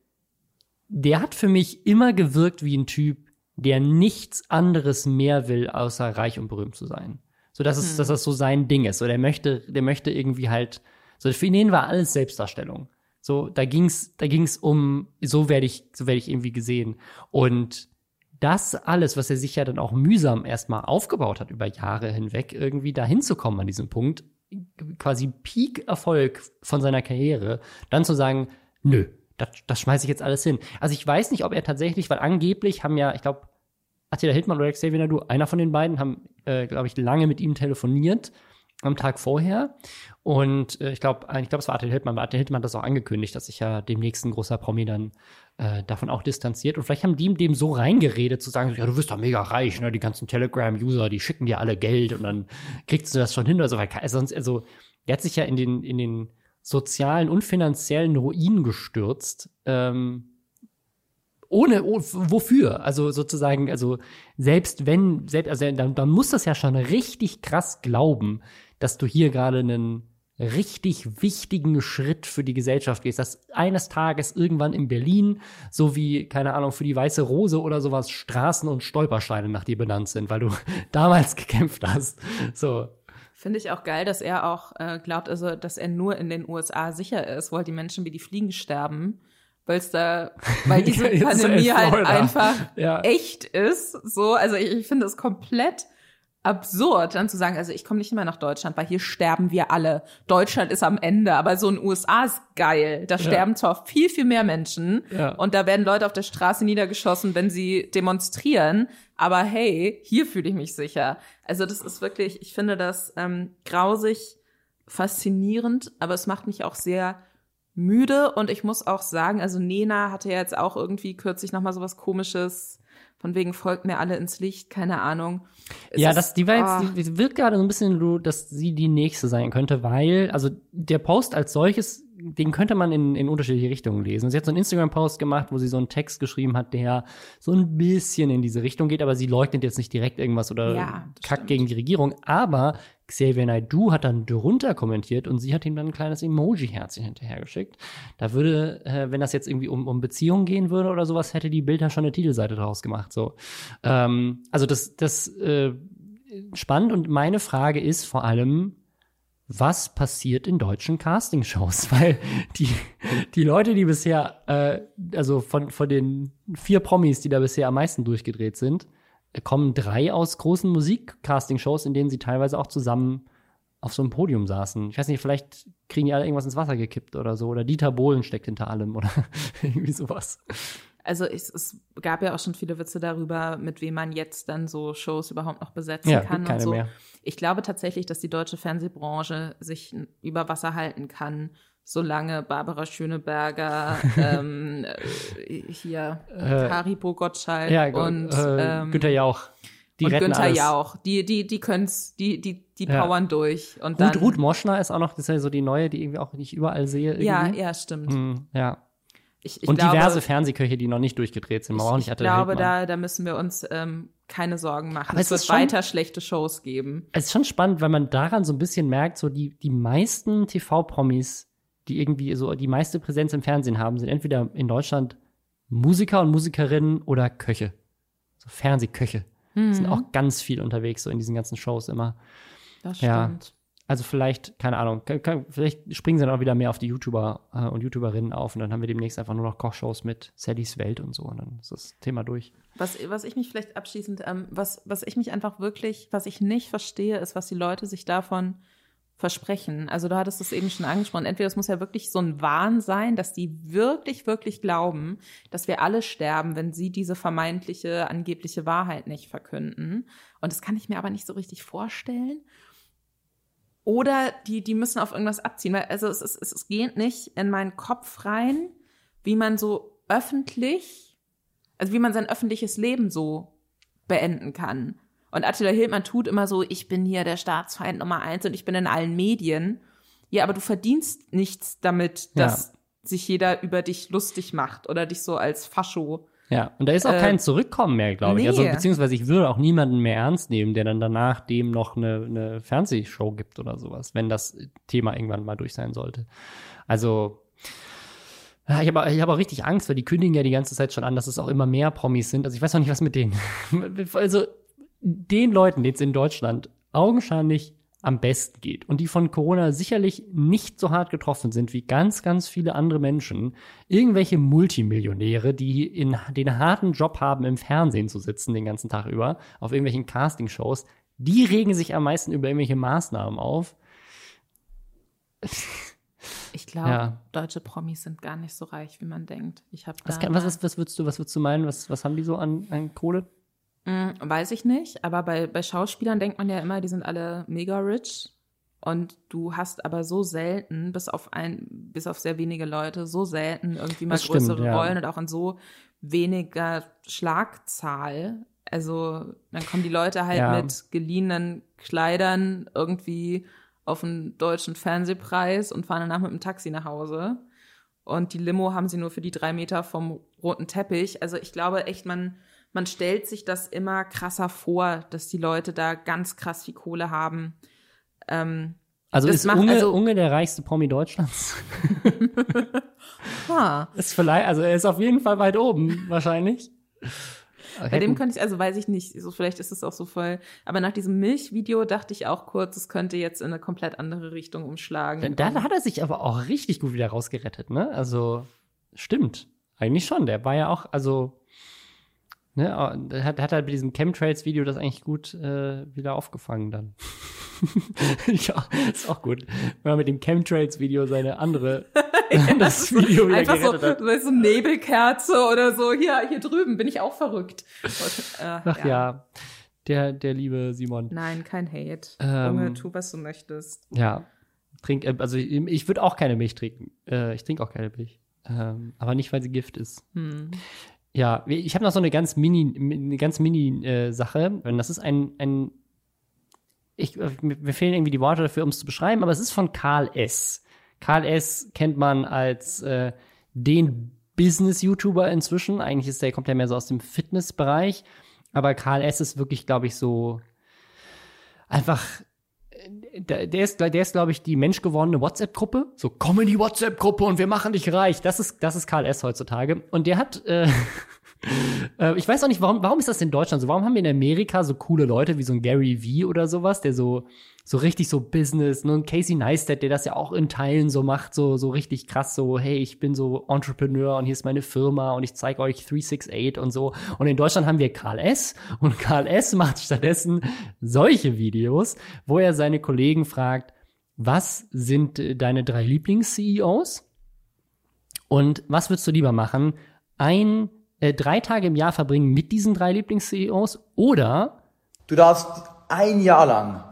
der hat für mich immer gewirkt wie ein Typ, der nichts anderes mehr will, außer reich und berühmt zu sein. So, dass es, dass das so sein Ding ist. So, der möchte, der möchte irgendwie halt, so, für ihn war alles Selbstdarstellung. So, da ging's, da ging's um, so werde ich, so werde ich irgendwie gesehen. Und das alles, was er sich ja dann auch mühsam erstmal aufgebaut hat über Jahre hinweg, irgendwie dahin zu kommen an diesem Punkt, quasi Peak-Erfolg von seiner Karriere, dann zu sagen, nö, das, das schmeiße ich jetzt alles hin. Also ich weiß nicht, ob er tatsächlich, weil angeblich haben ja, ich glaube, Attila Hildmann oder Xavier Nadu, einer von den beiden, haben, äh, glaube ich, lange mit ihm telefoniert am Tag vorher. Und äh, ich glaube, ich glaube, es war Attila Hildmann, Attila Hildmann hat das auch angekündigt, dass sich ja demnächst ein großer Promi dann äh, davon auch distanziert. Und vielleicht haben die ihm dem so reingeredet, zu sagen, ja, du wirst doch mega reich, ne? Die ganzen Telegram-User, die schicken dir alle Geld und dann kriegst du das schon hin oder so. Weil sonst, also, der hat sich ja in den, in den sozialen und finanziellen Ruin gestürzt. Ähm, ohne, oh, wofür? Also sozusagen, also selbst wenn, selbst, also dann, dann muss das ja schon richtig krass glauben, dass du hier gerade einen richtig wichtigen Schritt für die Gesellschaft gehst, dass eines Tages irgendwann in Berlin, so wie, keine Ahnung, für die Weiße Rose oder sowas, Straßen und Stolpersteine nach dir benannt sind, weil du damals gekämpft hast. So. Finde ich auch geil, dass er auch äh, glaubt, also dass er nur in den USA sicher ist, weil die Menschen wie die Fliegen sterben, weil es da, weil diese Pandemie halt einfach Ja. echt ist. So, also ich, ich finde es komplett absurd, dann zu sagen, also ich komme nicht mehr nach Deutschland, weil hier sterben wir alle. Deutschland ist am Ende, aber so in den USA ist geil. Da sterben zwar viel, viel mehr Menschen Ja. und da werden Leute auf der Straße niedergeschossen, wenn sie demonstrieren. Aber hey, hier fühle ich mich sicher. Also das ist wirklich, ich finde das ähm, grausig faszinierend, aber es macht mich auch sehr müde und ich muss auch sagen, also Nena hatte ja jetzt auch irgendwie kürzlich noch mal sowas komisches von wegen folgt mir alle ins Licht, keine Ahnung. Es ja, ist- das, die war jetzt, die, die wirkt gerade so ein bisschen, dass sie die nächste sein könnte, weil, also der Post als solches, den könnte man in, in unterschiedliche Richtungen lesen. Sie hat so einen Instagram-Post gemacht, wo sie so einen Text geschrieben hat, der so ein bisschen in diese Richtung geht, aber sie leugnet jetzt nicht direkt irgendwas oder Ja, kackt stimmt. gegen die Regierung. Aber Xavier Naidoo hat dann drunter kommentiert und sie hat ihm dann ein kleines Emoji-Herzchen hinterhergeschickt. Da würde, äh, wenn das jetzt irgendwie um, um Beziehungen gehen würde oder sowas, hätte die Bilder schon eine Titelseite draus gemacht. So. Ähm, also das, das äh, spannend und meine Frage ist vor allem, was passiert in deutschen Castingshows? Weil die, die Leute, die bisher, äh, also von, von den vier Promis, die da bisher am meisten durchgedreht sind, kommen drei aus großen Musik-Castingshows, in denen sie teilweise auch zusammen auf so einem Podium saßen. Ich weiß nicht, vielleicht kriegen die alle irgendwas ins Wasser gekippt oder so. Oder Dieter Bohlen steckt hinter allem oder irgendwie sowas. Also es, es gab ja auch schon viele Witze darüber, mit wem man jetzt dann so Shows überhaupt noch besetzen Ja, kann und so. mehr. Ich glaube tatsächlich, dass die deutsche Fernsehbranche sich über Wasser halten kann, solange Barbara Schöneberger, ähm, äh, hier Haribo Gottschalk Ja, und äh, ähm, Günther Jauch. Die und retten Günther alles. Jauch. Die, die, die können's, die, die, die Ja. powern durch. Und dann, Ruth, Ruth Moschner ist auch noch, das ist ja so die neue, die irgendwie auch nicht überall sehe. Irgendwie. ja, ja, stimmt. Hm, ja. Ich, ich und glaube, diverse Fernsehköche, die noch nicht durchgedreht sind. Man ich, nicht ich glaube, Hildmann. da, da müssen wir uns ähm, keine Sorgen machen. Aber es es wird schon- weiter schlechte Shows geben. Es ist schon spannend, weil man daran so ein bisschen merkt, so die, die meisten TV-Promis, die irgendwie so die meiste Präsenz im Fernsehen haben, sind entweder in Deutschland Musiker und Musikerinnen oder Köche. So Fernsehköche. Sind auch ganz viel unterwegs, so in diesen ganzen Shows immer. Das Ja. Also vielleicht, keine Ahnung, kann, kann, vielleicht springen sie dann auch wieder mehr auf die YouTuber äh, und YouTuberinnen auf und dann haben wir demnächst einfach nur noch Kochshows mit Sallys Welt und so und dann ist das Thema durch. Was, was ich mich vielleicht abschließend, ähm, was, was ich mich einfach wirklich, was ich nicht verstehe, ist, was die Leute sich davon versprechen. Also du hattest es eben schon angesprochen. Entweder es muss ja wirklich so ein Wahn sein, dass die wirklich, wirklich glauben, dass wir alle sterben, wenn sie diese vermeintliche, angebliche Wahrheit nicht verkünden. Und das kann ich mir aber nicht so richtig vorstellen. Oder die, die müssen auf irgendwas abziehen. Weil, also es, ist, es, es geht nicht in meinen Kopf rein, wie man so öffentlich, also wie man sein öffentliches Leben so beenden kann. Und Attila Hildmann tut immer so, ich bin hier der Staatsfeind Nummer eins und ich bin in allen Medien. Ja, aber du verdienst nichts damit, Ja. dass sich jeder über dich lustig macht oder dich so als Fascho. Ja, und da ist auch Äh, kein Zurückkommen mehr, glaube ich. Also, nee. beziehungsweise ich würde auch niemanden mehr ernst nehmen, der dann danach dem noch eine, eine Fernsehshow gibt oder sowas, wenn das Thema irgendwann mal durch sein sollte. Also, ja, ich habe ich hab auch richtig Angst, weil die kündigen ja die ganze Zeit schon an, dass es auch immer mehr Promis sind. Also ich weiß noch nicht, was mit denen. Also den Leuten, denen es in Deutschland augenscheinlich am besten geht und die von Corona sicherlich nicht so hart getroffen sind wie ganz, ganz viele andere Menschen, irgendwelche Multimillionäre, die in den harten Job haben, im Fernsehen zu sitzen den ganzen Tag über, auf irgendwelchen Castingshows, die regen sich am meisten über irgendwelche Maßnahmen auf. Ich glaube, Ja. deutsche Promis sind gar nicht so reich, wie man denkt. Ich habe Was, was, was würdest du, was würdest du meinen? Was, was haben die so an, an Kohle? Mm, Weiß ich nicht, aber bei, bei Schauspielern denkt man ja immer, die sind alle mega rich. Und du hast aber so selten, bis auf ein, bis auf sehr wenige Leute, so selten irgendwie mal stimmt, größere ja. Rollen und auch in so weniger Schlagzahl. Also dann kommen die Leute halt Ja. mit geliehenen Kleidern irgendwie auf einen deutschen Fernsehpreis und fahren danach mit dem Taxi nach Hause. Und die Limo haben sie nur für die drei Meter vom roten Teppich. Also ich glaube echt, man, man stellt sich das immer krasser vor, dass die Leute da ganz krass viel Kohle haben. Ähm, Also ist macht- Unge, also- Unge der reichste Promi Deutschlands? ha. ist vielleicht, also er ist auf jeden Fall weit oben, wahrscheinlich. Bei dem könnte ich, also weiß ich nicht, so vielleicht ist es auch so voll. Aber nach diesem Milchvideo dachte ich auch kurz, es könnte jetzt in eine komplett andere Richtung umschlagen. Da hat er sich aber auch richtig gut wieder rausgerettet, ne? Also, stimmt. Eigentlich schon. Der war ja auch, also, ne, der hat, hat halt bei diesem Chemtrails-Video das eigentlich gut äh, wieder aufgefangen dann. ja, ist auch gut. Wenn man mit dem Chemtrails-Video seine andere, das Video wieder Einfach so, hat. so so Nebelkerze oder so. Hier, hier drüben bin ich auch verrückt. Und, äh, Ach ja. der, der liebe Simon. Nein, kein Hate. Ähm, Junge, tu, was du möchtest. Ja. Trink, äh, also ich, ich würde auch keine Milch trinken. Äh, ich trinke auch keine Milch. Ähm, aber nicht, weil sie Gift ist. Hm. Ja, ich habe noch so eine ganz mini, eine ganz mini äh, Sache. Und das ist ein, ein ich, äh, mir fehlen irgendwie die Worte dafür, um es zu beschreiben, aber es ist von Karl S. Karl S. kennt man als äh, den Business-YouTuber inzwischen. Eigentlich ist der, kommt der mehr so aus dem Fitnessbereich. Aber Karl S. ist wirklich, glaube ich, so einfach der, der ist, der ist glaube ich, die menschgewordene WhatsApp-Gruppe. So, komm in die WhatsApp-Gruppe und wir machen dich reich. Das ist, das ist Karl S. heutzutage. Und der hat, äh, äh, ich weiß auch nicht, warum, warum ist das in Deutschland so? Warum haben wir in Amerika so coole Leute wie so ein Gary Vee oder sowas, der so, so richtig so Business, ne? Und Casey Neistat, der das ja auch in Teilen so macht, so, so richtig krass, so, hey, ich bin so Entrepreneur und hier ist meine Firma und ich zeige euch 368 und so. Und in Deutschland haben wir Karl S. Und Karl S. macht stattdessen solche Videos, wo er seine Kollegen fragt, was sind äh, deine drei Lieblings-CEOs? Und was würdest du lieber machen? Ein, äh, drei Tage im Jahr verbringen mit diesen drei Lieblings-CEOs oder Du darfst ein Jahr lang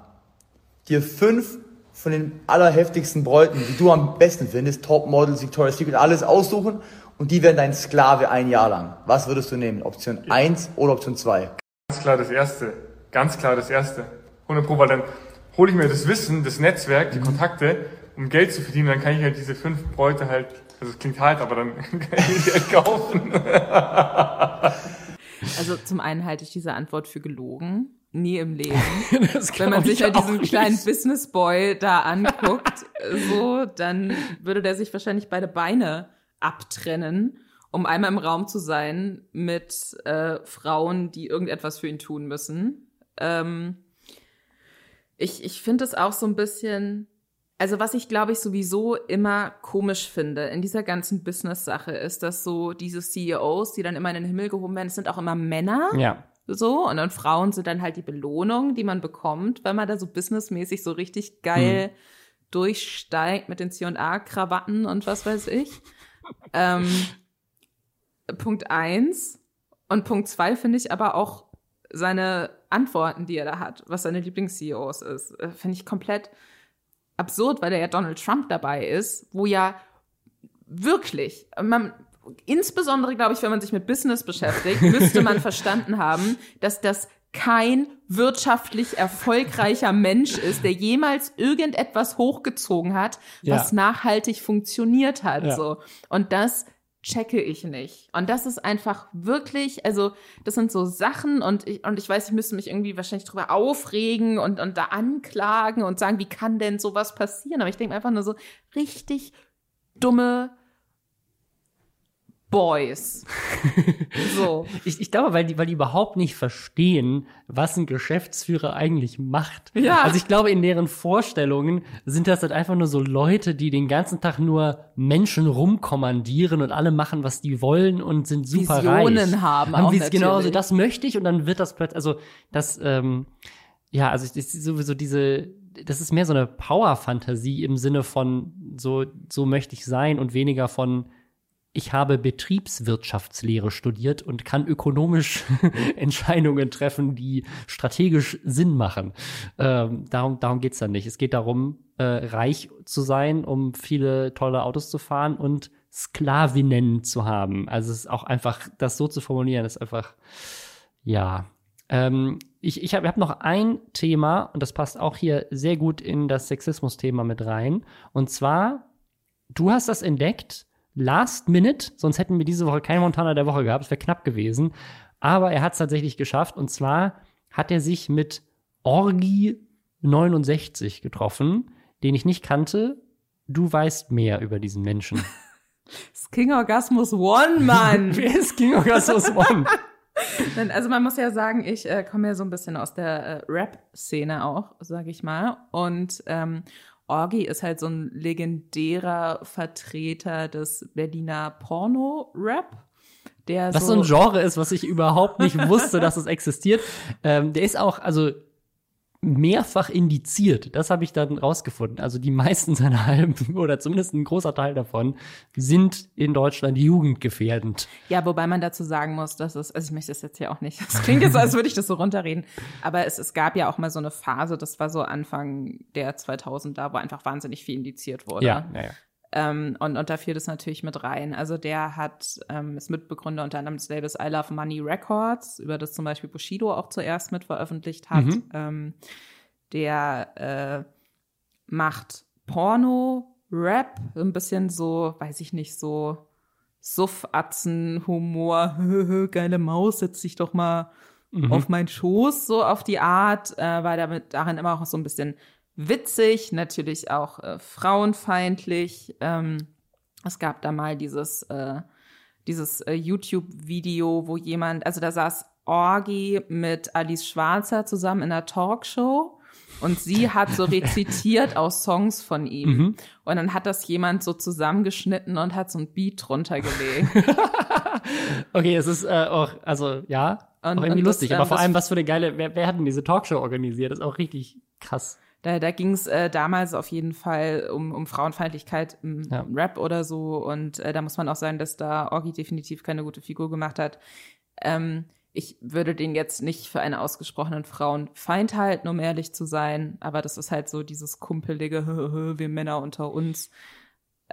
dir fünf von den allerheftigsten Bräuten, die du am besten findest, Topmodels, Victoria's Secret, alles aussuchen und die werden dein Sklave ein Jahr lang. Was würdest du nehmen? Option 1 oder Option 2? Ganz klar das Erste. Ganz klar das Erste. 100 Pro, weil dann hole ich mir das Wissen, das Netzwerk, die Kontakte, um Geld zu verdienen. Dann kann ich halt diese fünf Bräute halt, also es klingt hart, aber dann kann ich die halt kaufen. Also zum einen halte ich diese Antwort für gelogen. Nie im Leben. das Wenn man sich ich ja auch diesen nicht. kleinen Business Boy da anguckt, so, dann würde der sich wahrscheinlich beide Beine abtrennen, um einmal im Raum zu sein mit äh, Frauen, die irgendetwas für ihn tun müssen. Ähm, ich ich finde es auch so ein bisschen, also was ich glaube ich sowieso immer komisch finde in dieser ganzen Business-Sache ist, dass so diese CEOs, die dann immer in den Himmel gehoben werden, es sind auch immer Männer. Ja. So, und dann Frauen sind dann halt die Belohnung, die man bekommt, wenn man da so businessmäßig so richtig geil durchsteigt mit den C&A-Krawatten und was weiß ich. ähm, Punkt eins. Und Punkt zwei finde ich aber auch seine Antworten, die er da hat, was seine Lieblings-CEOs ist, äh, finde ich komplett absurd, weil da ja Donald Trump dabei ist, wo ja wirklich, man, insbesondere glaube ich, wenn man sich mit Business beschäftigt, müsste man verstanden haben, dass das kein wirtschaftlich erfolgreicher Mensch ist, der jemals irgendetwas hochgezogen hat, was Ja. nachhaltig funktioniert hat. Ja. So. Und das checke ich nicht. Und das ist einfach wirklich, also das sind so Sachen und ich, und ich weiß, ich müsste mich irgendwie wahrscheinlich drüber aufregen und, und da anklagen und sagen, wie kann denn sowas passieren? Aber ich denke einfach nur so richtig dumme Boys. so. Ich, ich glaube, weil die, weil die überhaupt nicht verstehen, was ein Geschäftsführer eigentlich macht. Ja. Also ich glaube, in deren Vorstellungen sind das halt einfach nur so Leute, die den ganzen Tag nur Menschen rumkommandieren und alle machen, was die wollen und sind super Visionen reich. haben auch Vis- Genau, so das möchte ich und dann wird das plötzlich, also das, ähm, ja, also das ist sowieso diese, das ist mehr so eine Power-Fantasie im Sinne von so, so möchte ich sein und weniger von ich habe Betriebswirtschaftslehre studiert und kann ökonomisch Entscheidungen treffen, die strategisch Sinn machen. Ähm, darum darum geht's dann nicht. Es geht darum, äh, reich zu sein, um viele tolle Autos zu fahren und Sklavinnen zu haben. Also es ist auch einfach, das so zu formulieren, ist einfach, ja. Ähm, ich ich habe hab noch ein Thema, und das passt auch hier sehr gut in das Sexismus-Thema mit rein. Und zwar, du hast das entdeckt, last minute, sonst hätten wir diese Woche keinen Montana der Woche gehabt, es wäre knapp gewesen. Aber er hat es tatsächlich geschafft. Und zwar hat er sich mit Orgi 69 getroffen, den ich nicht kannte. Du weißt mehr über diesen Menschen. Das King Orgasmus One, Mann. Wer ist King Augustus One? Also man muss ja sagen, ich äh, komme ja so ein bisschen aus der äh, Rap-Szene auch, sage ich mal. Und ähm, Orgi ist halt so ein legendärer Vertreter des Berliner Porno-Rap. Der Was so so ein Genre ist, was ich überhaupt nicht wusste, dass es existiert. Ähm, der ist auch, also mehrfach indiziert. Das habe ich dann rausgefunden. Also die meisten seiner Alben oder zumindest ein großer Teil davon sind in Deutschland jugendgefährdend. Ja, wobei man dazu sagen muss, dass es, also ich möchte das jetzt hier auch nicht, es klingt jetzt so, als würde ich das so runterreden, aber es, es gab ja auch mal so eine Phase, das war so Anfang der 2000er, wo einfach wahnsinnig viel indiziert wurde. Ja, ja, ja. Ähm, und, und da fiel das natürlich mit rein. Also der hat, ähm, ist Mitbegründer unter anderem des Labels I Love Money Records, über das zum Beispiel Bushido auch zuerst mit veröffentlicht hat. Mhm. Ähm, der äh, macht Porno, Rap, ein bisschen so, weiß ich nicht, so Suffatzen, Humor, geile Maus, setz dich doch mal auf meinen Schoß, so auf die Art, äh, war damit darin immer auch so ein bisschen witzig, natürlich auch äh, frauenfeindlich. Ähm, es gab da mal dieses, äh, dieses äh, YouTube-Video, wo jemand, also da saß Orgi mit Alice Schwarzer zusammen in einer Talkshow und sie hat so rezitiert aus Songs von ihm. Und dann hat das jemand so zusammengeschnitten und hat so ein Beat drunter gelegt. Okay, es ist äh, auch, also ja, Und- auch irgendwie das, lustig. ähm, aber vor das- allem, was für eine geile, wer, wer hat denn diese Talkshow organisiert? Das ist auch richtig krass. Da, da ging es äh, damals auf jeden Fall um, um Frauenfeindlichkeit im Ja. Rap oder so. Und äh, da muss man auch sagen, dass da Orgi definitiv keine gute Figur gemacht hat. Ähm, ich würde den jetzt nicht für einen ausgesprochenen Frauenfeind halten, um ehrlich zu sein. Aber das ist halt so dieses kumpelige, wir Männer unter uns.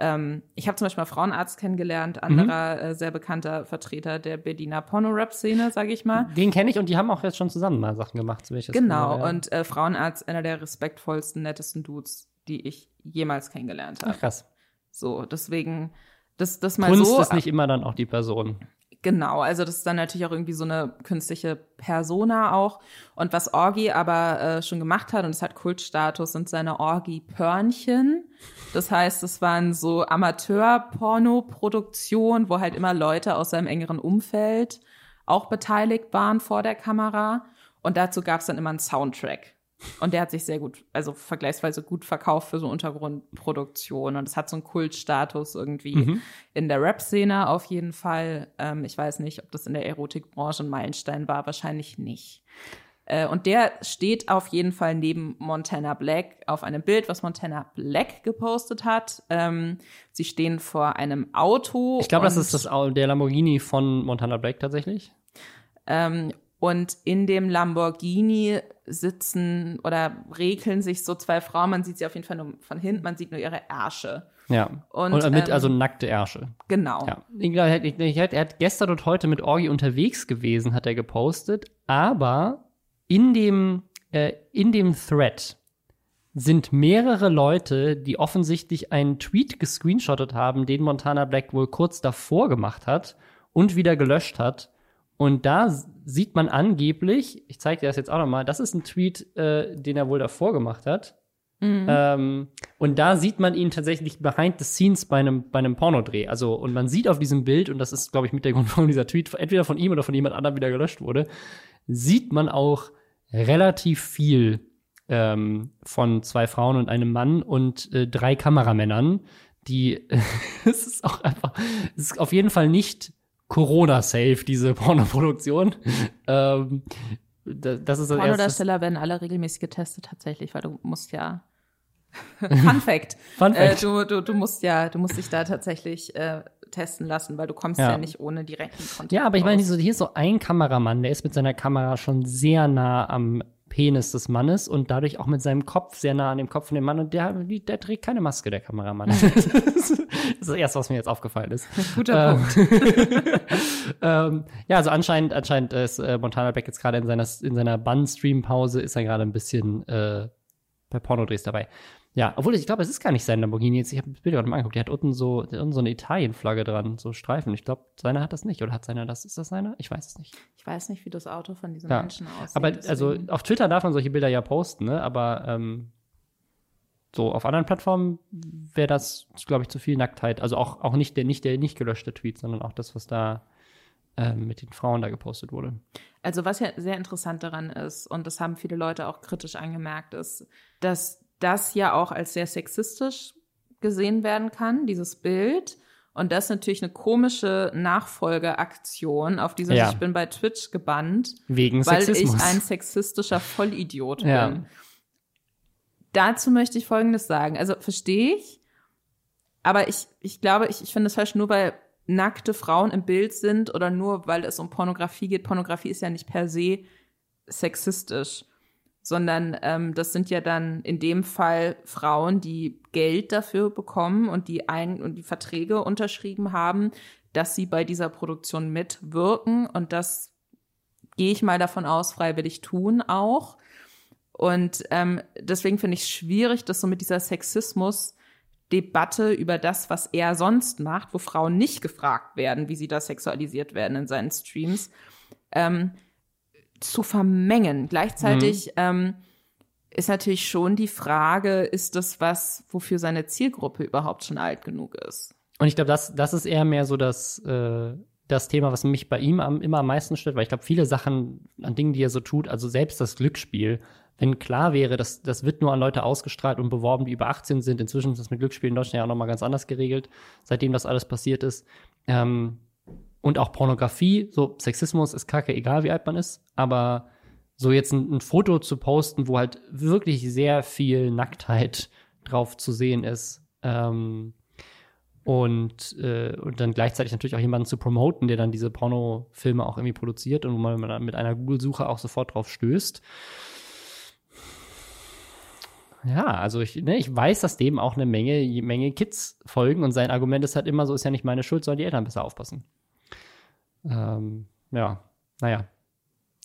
Ähm, ich habe zum Beispiel mal Frauenarzt kennengelernt, anderer äh, sehr bekannter Vertreter der Berliner Porno-Rap-Szene, sage ich mal. Den kenne ich und die haben auch jetzt schon zusammen mal Sachen gemacht, so Genau, gehört habe. und äh, Frauenarzt, einer der respektvollsten, nettesten Dudes, die ich jemals kennengelernt habe. Ach, krass. So, deswegen, das, das mal Kunst so. ist nicht immer dann auch die Person. Genau, also das ist dann natürlich auch irgendwie so eine künstliche Persona auch. Und was Orgi aber äh, schon gemacht hat, und es hat Kultstatus, sind seine Orgi-Pörnchen. Das heißt, es waren so Amateur-Porno-Produktionen, wo halt immer Leute aus seinem engeren Umfeld auch beteiligt waren vor der Kamera. Und dazu gab es dann immer einen Soundtrack. Und der hat sich sehr gut, also vergleichsweise gut verkauft für so Untergrundproduktion. Und es hat so einen Kultstatus irgendwie in der Rap-Szene auf jeden Fall. Ähm, ich weiß nicht, ob das in der Erotikbranche ein Meilenstein war, wahrscheinlich nicht. Äh, und der steht auf jeden Fall neben Montana Black auf einem Bild, was Montana Black gepostet hat. Ähm, sie stehen vor einem Auto. Ich glaube, das ist das, der Lamborghini von Montana Black tatsächlich. ähm, und in dem Lamborghini sitzen oder regeln sich so zwei Frauen. Man sieht sie auf jeden Fall nur von hinten, man sieht nur ihre Ärsche. Ja. Und, Und, mit ähm, also nackte Ärsche. Genau. Ja. Ich glaube, er, hat- er hat gestern und heute mit Orgi unterwegs gewesen, hat er gepostet. Aber in dem, äh, in dem Thread sind mehrere Leute, die offensichtlich einen Tweet gescreenshottet haben, den Montana Black wohl kurz davor gemacht hat und wieder gelöscht hat. Und da sieht man angeblich, ich zeige dir das jetzt auch nochmal, das ist ein Tweet, äh, den er wohl davor gemacht hat. Ähm, und da sieht man ihn tatsächlich behind the scenes bei einem, bei einem Pornodreh. Also, und man sieht auf diesem Bild, und das ist, glaube ich, mit der Grund, warum dieser Tweet entweder von ihm oder von jemand anderem wieder gelöscht wurde, sieht man auch relativ viel ähm, von zwei Frauen und einem Mann und äh, drei Kameramännern, die es ist auch einfach, es ist auf jeden Fall nicht Corona-safe, diese Pornoproduktion. ähm, da- das ist das. Pornodarsteller werden alle regelmäßig getestet tatsächlich, weil du musst ja Fun Fact. Fun Äh, Fact. du, du, du musst ja, du musst dich da tatsächlich äh, testen lassen, weil du kommst ja, Ja. nicht ohne direkten Kontakt. Ja, aber ich meine, so, hier ist so ein Kameramann, der ist mit seiner Kamera schon sehr nah am Penis des Mannes und dadurch auch mit seinem Kopf sehr nah an dem Kopf von dem Mann und der, der trägt keine Maske, der Kameramann. das ist das Erste, was mir jetzt aufgefallen ist. Guter Ähm, Punkt. ähm, ja, also anscheinend, anscheinend ist äh, Montana Black jetzt gerade in seiner, in seiner Bun-Stream-Pause ist er gerade ein bisschen äh, bei Pornodrehs dabei. Ja, obwohl ich glaube, es ist gar nicht sein Lamborghini jetzt. Ich habe das Bild gerade mal angeguckt. Der hat unten so, der hat unten so eine Italien-Flagge dran, so Streifen. Ich glaube, seiner hat das nicht. Oder hat seiner das? Ist das seiner? Ich weiß es nicht. Ich weiß nicht, wie das Auto von diesen Ja. Menschen aussieht. Aber also deswegen- auf Twitter darf man solche Bilder ja posten, ne? Aber ähm, so auf anderen Plattformen wäre das, glaube ich, zu viel Nacktheit. Also auch, auch nicht der nicht der nicht gelöschte Tweet, sondern auch das, was da ähm, mit den Frauen da gepostet wurde. Also was ja sehr interessant daran ist, und das haben viele Leute auch kritisch angemerkt, ist, dass das ja auch als sehr sexistisch gesehen werden kann, dieses Bild. Und das ist natürlich eine komische Nachfolgeaktion, auf die Ja. ich bin bei Twitch gebannt, Wegen weil Sexismus. ich ein sexistischer Vollidiot Ja. bin. Dazu möchte ich Folgendes sagen. Also verstehe ich, aber ich, ich glaube, ich, ich finde es falsch, nur weil nackte Frauen im Bild sind oder nur weil es um Pornografie geht. Pornografie ist ja nicht per se sexistisch, sondern ähm, das sind ja dann in dem Fall Frauen, die Geld dafür bekommen und die ein und die Verträge unterschrieben haben, dass sie bei dieser Produktion mitwirken und das gehe ich mal davon aus, freiwillig tun auch. Und ähm, deswegen finde ich es schwierig, das so mit dieser Sexismus-Debatte über das, was er sonst macht, wo Frauen nicht gefragt werden, wie sie da sexualisiert werden in seinen Streams, ähm, zu vermengen. Gleichzeitig ähm, ist natürlich schon die Frage, ist das was, wofür seine Zielgruppe überhaupt schon alt genug ist? Und ich glaube, das, das ist eher mehr so das, äh, das Thema, was mich bei ihm am, immer am meisten stört, weil ich glaube, viele Sachen an Dingen, die er so tut, also selbst das Glücksspiel, wenn klar wäre, dass das wird nur an Leute ausgestrahlt und beworben, die über 18 sind. Inzwischen ist das mit Glücksspiel in Deutschland ja auch noch mal ganz anders geregelt, seitdem das alles passiert ist. Ähm, und auch Pornografie, so Sexismus ist kacke, egal wie alt man ist, aber so jetzt ein, ein Foto zu posten, wo halt wirklich sehr viel Nacktheit drauf zu sehen ist, ähm, und, äh, und dann gleichzeitig natürlich auch jemanden zu promoten, der dann diese Pornofilme auch irgendwie produziert und wo man dann mit einer Google-Suche auch sofort drauf stößt. Ja, also ich, ne, ich weiß, dass dem auch eine Menge, Menge Kids folgen und sein Argument ist halt immer so, ist ja nicht meine Schuld, sollen die Eltern besser aufpassen. Ähm, ja, naja.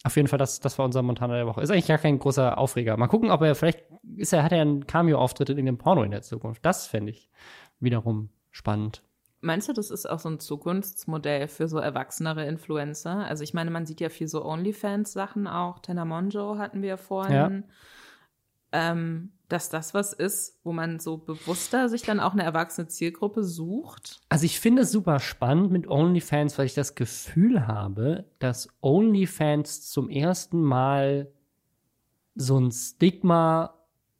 Auf jeden Fall, das, das war unser Montana der Woche. Ist eigentlich gar kein großer Aufreger. Mal gucken, ob er vielleicht ist er, hat er einen Cameo-Auftritt in irgendeinem Porno in der Zukunft. Das fände ich wiederum spannend. Meinst du, das ist auch so ein Zukunftsmodell für so erwachsenere Influencer? Also ich meine, man sieht ja viel so OnlyFans-Sachen auch. Tena Monjo hatten wir ja vorhin. Ähm, dass das was ist, wo man so bewusster sich dann auch eine erwachsene Zielgruppe sucht. Also ich finde es super spannend mit OnlyFans, weil ich das Gefühl habe, dass OnlyFans zum ersten Mal so ein Stigma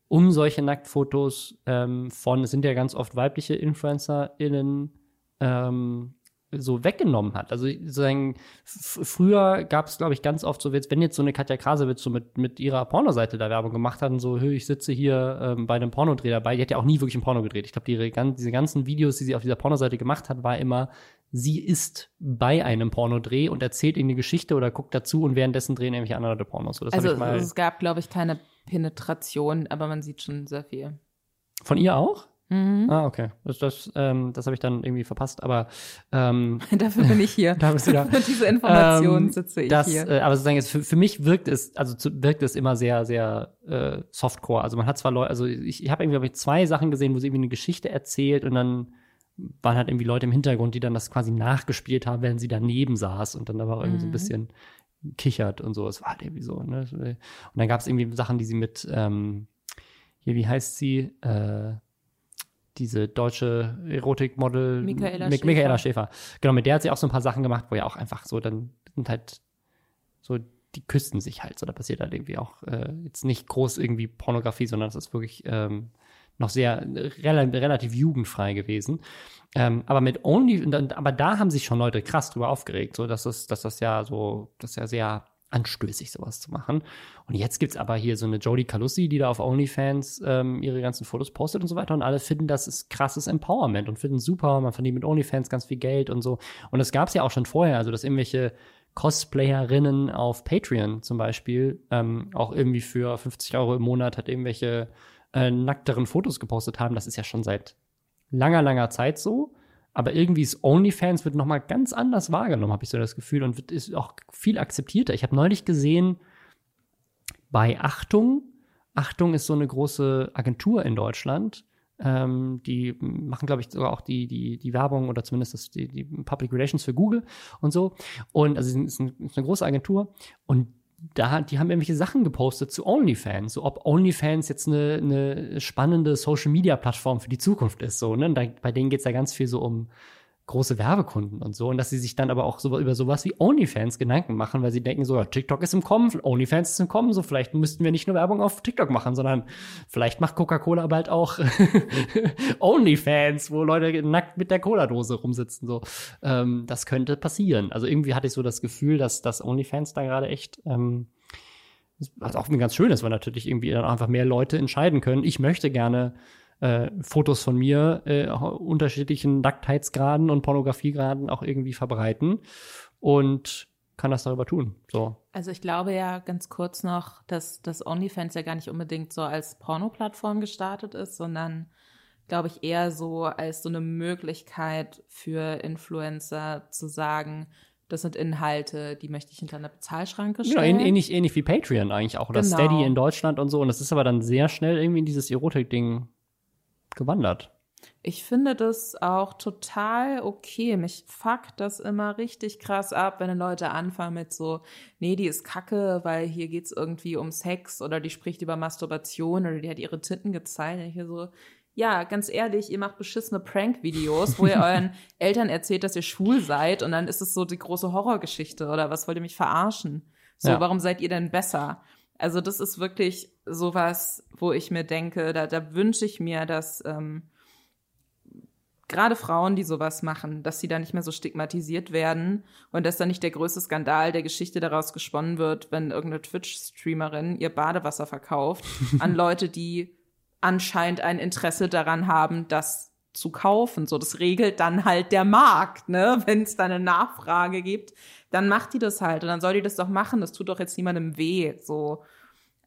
um solche Nacktfotos ähm, von, es sind ja ganz oft weibliche InfluencerInnen, ähm, so weggenommen hat. Also sozusagen, f- früher gab es, glaube ich, ganz oft so, wenn jetzt so eine Katja Krasowitz so mit, mit ihrer Pornoseite da Werbung gemacht hat und so, "Hö, ich sitze hier ähm, bei einem Pornodreh dabei, die hat ja auch nie wirklich ein Porno gedreht. Ich glaube, die, diese ganzen Videos, die sie auf dieser Pornoseite gemacht hat, war immer, sie ist bei einem Pornodreh und erzählt irgendeine Geschichte oder guckt dazu und währenddessen drehen irgendwelche andere Pornos. So, das also ich mal es gab, glaube ich, keine Penetration, aber man sieht schon sehr viel. von ihr auch? Ah, okay. Das, das, ähm, das habe ich dann irgendwie verpasst, aber ähm, Dafür bin ich hier. Da bist du da. Für diese Informationen ähm, sitze ich das, hier. Äh, aber sozusagen jetzt für, für mich wirkt es, also zu, wirkt es immer sehr, sehr äh, Softcore. Also man hat zwar Leute, also ich, ich habe irgendwie glaub ich, zwei Sachen gesehen, wo sie irgendwie eine Geschichte erzählt und dann waren halt irgendwie Leute im Hintergrund, die dann das quasi nachgespielt haben, während sie daneben saß und dann aber irgendwie so ein bisschen kichert und so. Es war halt irgendwie so. Ne? Und dann gab es irgendwie Sachen, die sie mit, ähm, hier, wie heißt sie? Äh, diese deutsche Erotikmodel Michaela Mi- Schäfer. Michaela Schäfer. Genau, mit der hat sie auch so ein paar Sachen gemacht, wo ja auch einfach so, dann sind halt so, die küssten sich halt. So, da passiert halt irgendwie auch äh, jetzt nicht groß irgendwie Pornografie, sondern es ist wirklich ähm, noch sehr rela relativ jugendfrei gewesen. Ähm, aber mit Only, aber da haben sich schon Leute krass drüber aufgeregt, so dass das, dass das ja so, das ja sehr anstößig, sowas zu machen. Und jetzt gibt's aber hier so eine Jodie Calussi, die da auf OnlyFans ähm, ihre ganzen Fotos postet und so weiter. Und alle finden, das ist krasses Empowerment und finden super. Man verdient mit OnlyFans ganz viel Geld und so. Und das gab's ja auch schon vorher, also dass irgendwelche Cosplayerinnen auf Patreon zum Beispiel ähm, auch irgendwie für 50 Euro im Monat hat irgendwelche äh, nackteren Fotos gepostet haben. Das ist ja schon seit langer, langer Zeit so. Aber irgendwie ist OnlyFans wird noch mal ganz anders wahrgenommen, habe ich so das Gefühl, und wird, ist auch viel akzeptierter. Ich habe neulich gesehen bei Achtung. Achtung ist so eine große Agentur in Deutschland. Ähm, die machen, glaube ich, sogar auch die, die, die Werbung oder zumindest das, die, die Public Relations für Google und so. Und also es ist, ein, ist eine große Agentur. Und da, die haben irgendwelche Sachen gepostet zu OnlyFans, so ob OnlyFans jetzt eine, eine spannende Social Media Plattform für die Zukunft ist, so, ne? Da, bei denen geht's ja ganz viel so um große Werbekunden und so und dass sie sich dann aber auch so über sowas wie OnlyFans Gedanken machen, weil sie denken so, ja, TikTok ist im Kommen, OnlyFans ist im Kommen, so vielleicht müssten wir nicht nur Werbung auf TikTok machen, sondern vielleicht macht Coca-Cola bald auch OnlyFans, wo Leute nackt mit der Cola-Dose rumsitzen, so. Ähm, das könnte passieren. Also irgendwie hatte ich so das Gefühl, dass das OnlyFans da gerade echt ähm, was auch ganz schön ist, weil natürlich irgendwie dann einfach mehr Leute entscheiden können. Ich möchte gerne äh, Fotos von mir äh, unterschiedlichen Nacktheitsgraden und Pornografiegraden auch irgendwie verbreiten und kann das darüber tun. So. Also ich glaube ja ganz kurz noch, dass das OnlyFans ja gar nicht unbedingt so als Porno-Plattform gestartet ist, sondern glaube ich eher so als so eine Möglichkeit für Influencer zu sagen, das sind Inhalte, die möchte ich hinter einer Bezahlschranke Genau, stellen. ähn- ähnlich, ähnlich wie Patreon eigentlich auch oder Genau. Steady in Deutschland und so. Und das ist aber dann sehr schnell irgendwie in dieses Erotik-Ding gewandert. Ich finde das auch total okay. Mich fuckt das immer richtig krass ab, wenn Leute anfangen mit so, nee, die ist kacke, weil hier geht's irgendwie um Sex oder die spricht über Masturbation oder die hat ihre Titten gezeigt. Und ich so, ja, ganz ehrlich, ihr macht beschissene Prank-Videos, wo ihr euren Eltern erzählt, dass ihr schwul seid und dann ist es so die große Horrorgeschichte oder was wollt ihr mich verarschen? So, Ja. warum seid ihr denn besser? Also das ist wirklich sowas, wo ich mir denke, da, da wünsche ich mir, dass ähm, gerade Frauen, die sowas machen, dass sie da nicht mehr so stigmatisiert werden und dass da nicht der größte Skandal der Geschichte daraus gesponnen wird, wenn irgendeine Twitch-Streamerin ihr Badewasser verkauft an Leute, die anscheinend ein Interesse daran haben, das zu kaufen. So, das regelt dann halt der Markt, ne? Wenn es da eine Nachfrage gibt, dann macht die das halt und dann soll die das doch machen. Das tut doch jetzt niemandem weh. So,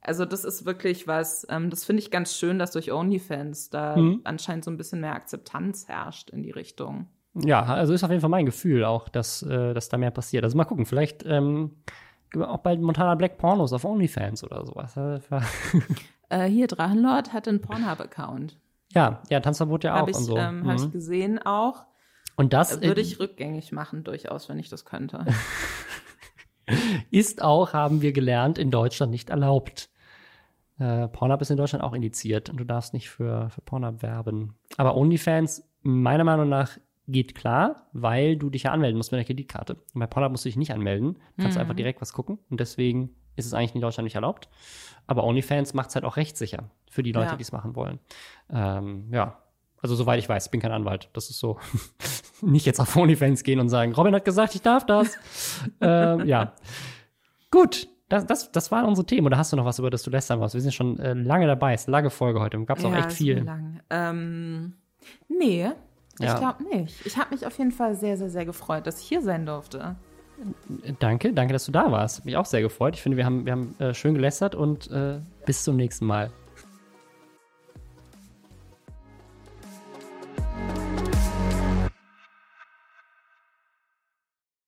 also das ist wirklich was, ähm, das finde ich ganz schön, dass durch OnlyFans da Mhm. anscheinend so ein bisschen mehr Akzeptanz herrscht in die Richtung. Ja, also ist auf jeden Fall mein Gefühl auch, dass, äh, dass da mehr passiert. Also mal gucken, vielleicht ähm, auch bald Montana Black Pornos auf OnlyFans oder sowas. Äh, hier, Drachenlord hat einen Pornhub-Account. Ja, ja, Tanzverbot ja auch Habe ich, und so. ähm, hab ich Mhm. gesehen auch. Und das Äh, Würde ich rückgängig machen, durchaus, wenn ich das könnte. ist auch, haben wir gelernt, in Deutschland nicht erlaubt. Äh, Pornhub ist in Deutschland auch indiziert und du darfst nicht für, für Pornhub werben. Aber OnlyFans, meiner Meinung nach, geht klar, weil du dich ja anmelden musst mit der Kreditkarte. Und bei Pornhub musst du dich nicht anmelden. Du kannst einfach direkt was gucken und deswegen ist es eigentlich in Deutschland nicht erlaubt. Aber OnlyFans macht es halt auch rechtssicher für die Leute, Ja. die es machen wollen. Ähm, ja, also soweit ich weiß, ich bin kein Anwalt. Das ist so. nicht jetzt auf OnlyFans gehen und sagen, Robin hat gesagt, ich darf das. ähm, ja. Gut, das, das, das waren unsere Themen. Oder hast du noch was, über das du lästern warst? Wir sind schon äh, lange dabei. Es ist eine lange Folge heute. Gab es auch echt viel. Lang. Ähm, nee, ich Ja. glaube nicht. Ich habe mich auf jeden Fall sehr, sehr, sehr gefreut, dass ich hier sein durfte. Danke, danke, dass du da warst. Mich auch sehr gefreut. Ich finde, wir haben, wir haben äh, schön gelästert und äh, bis zum nächsten Mal.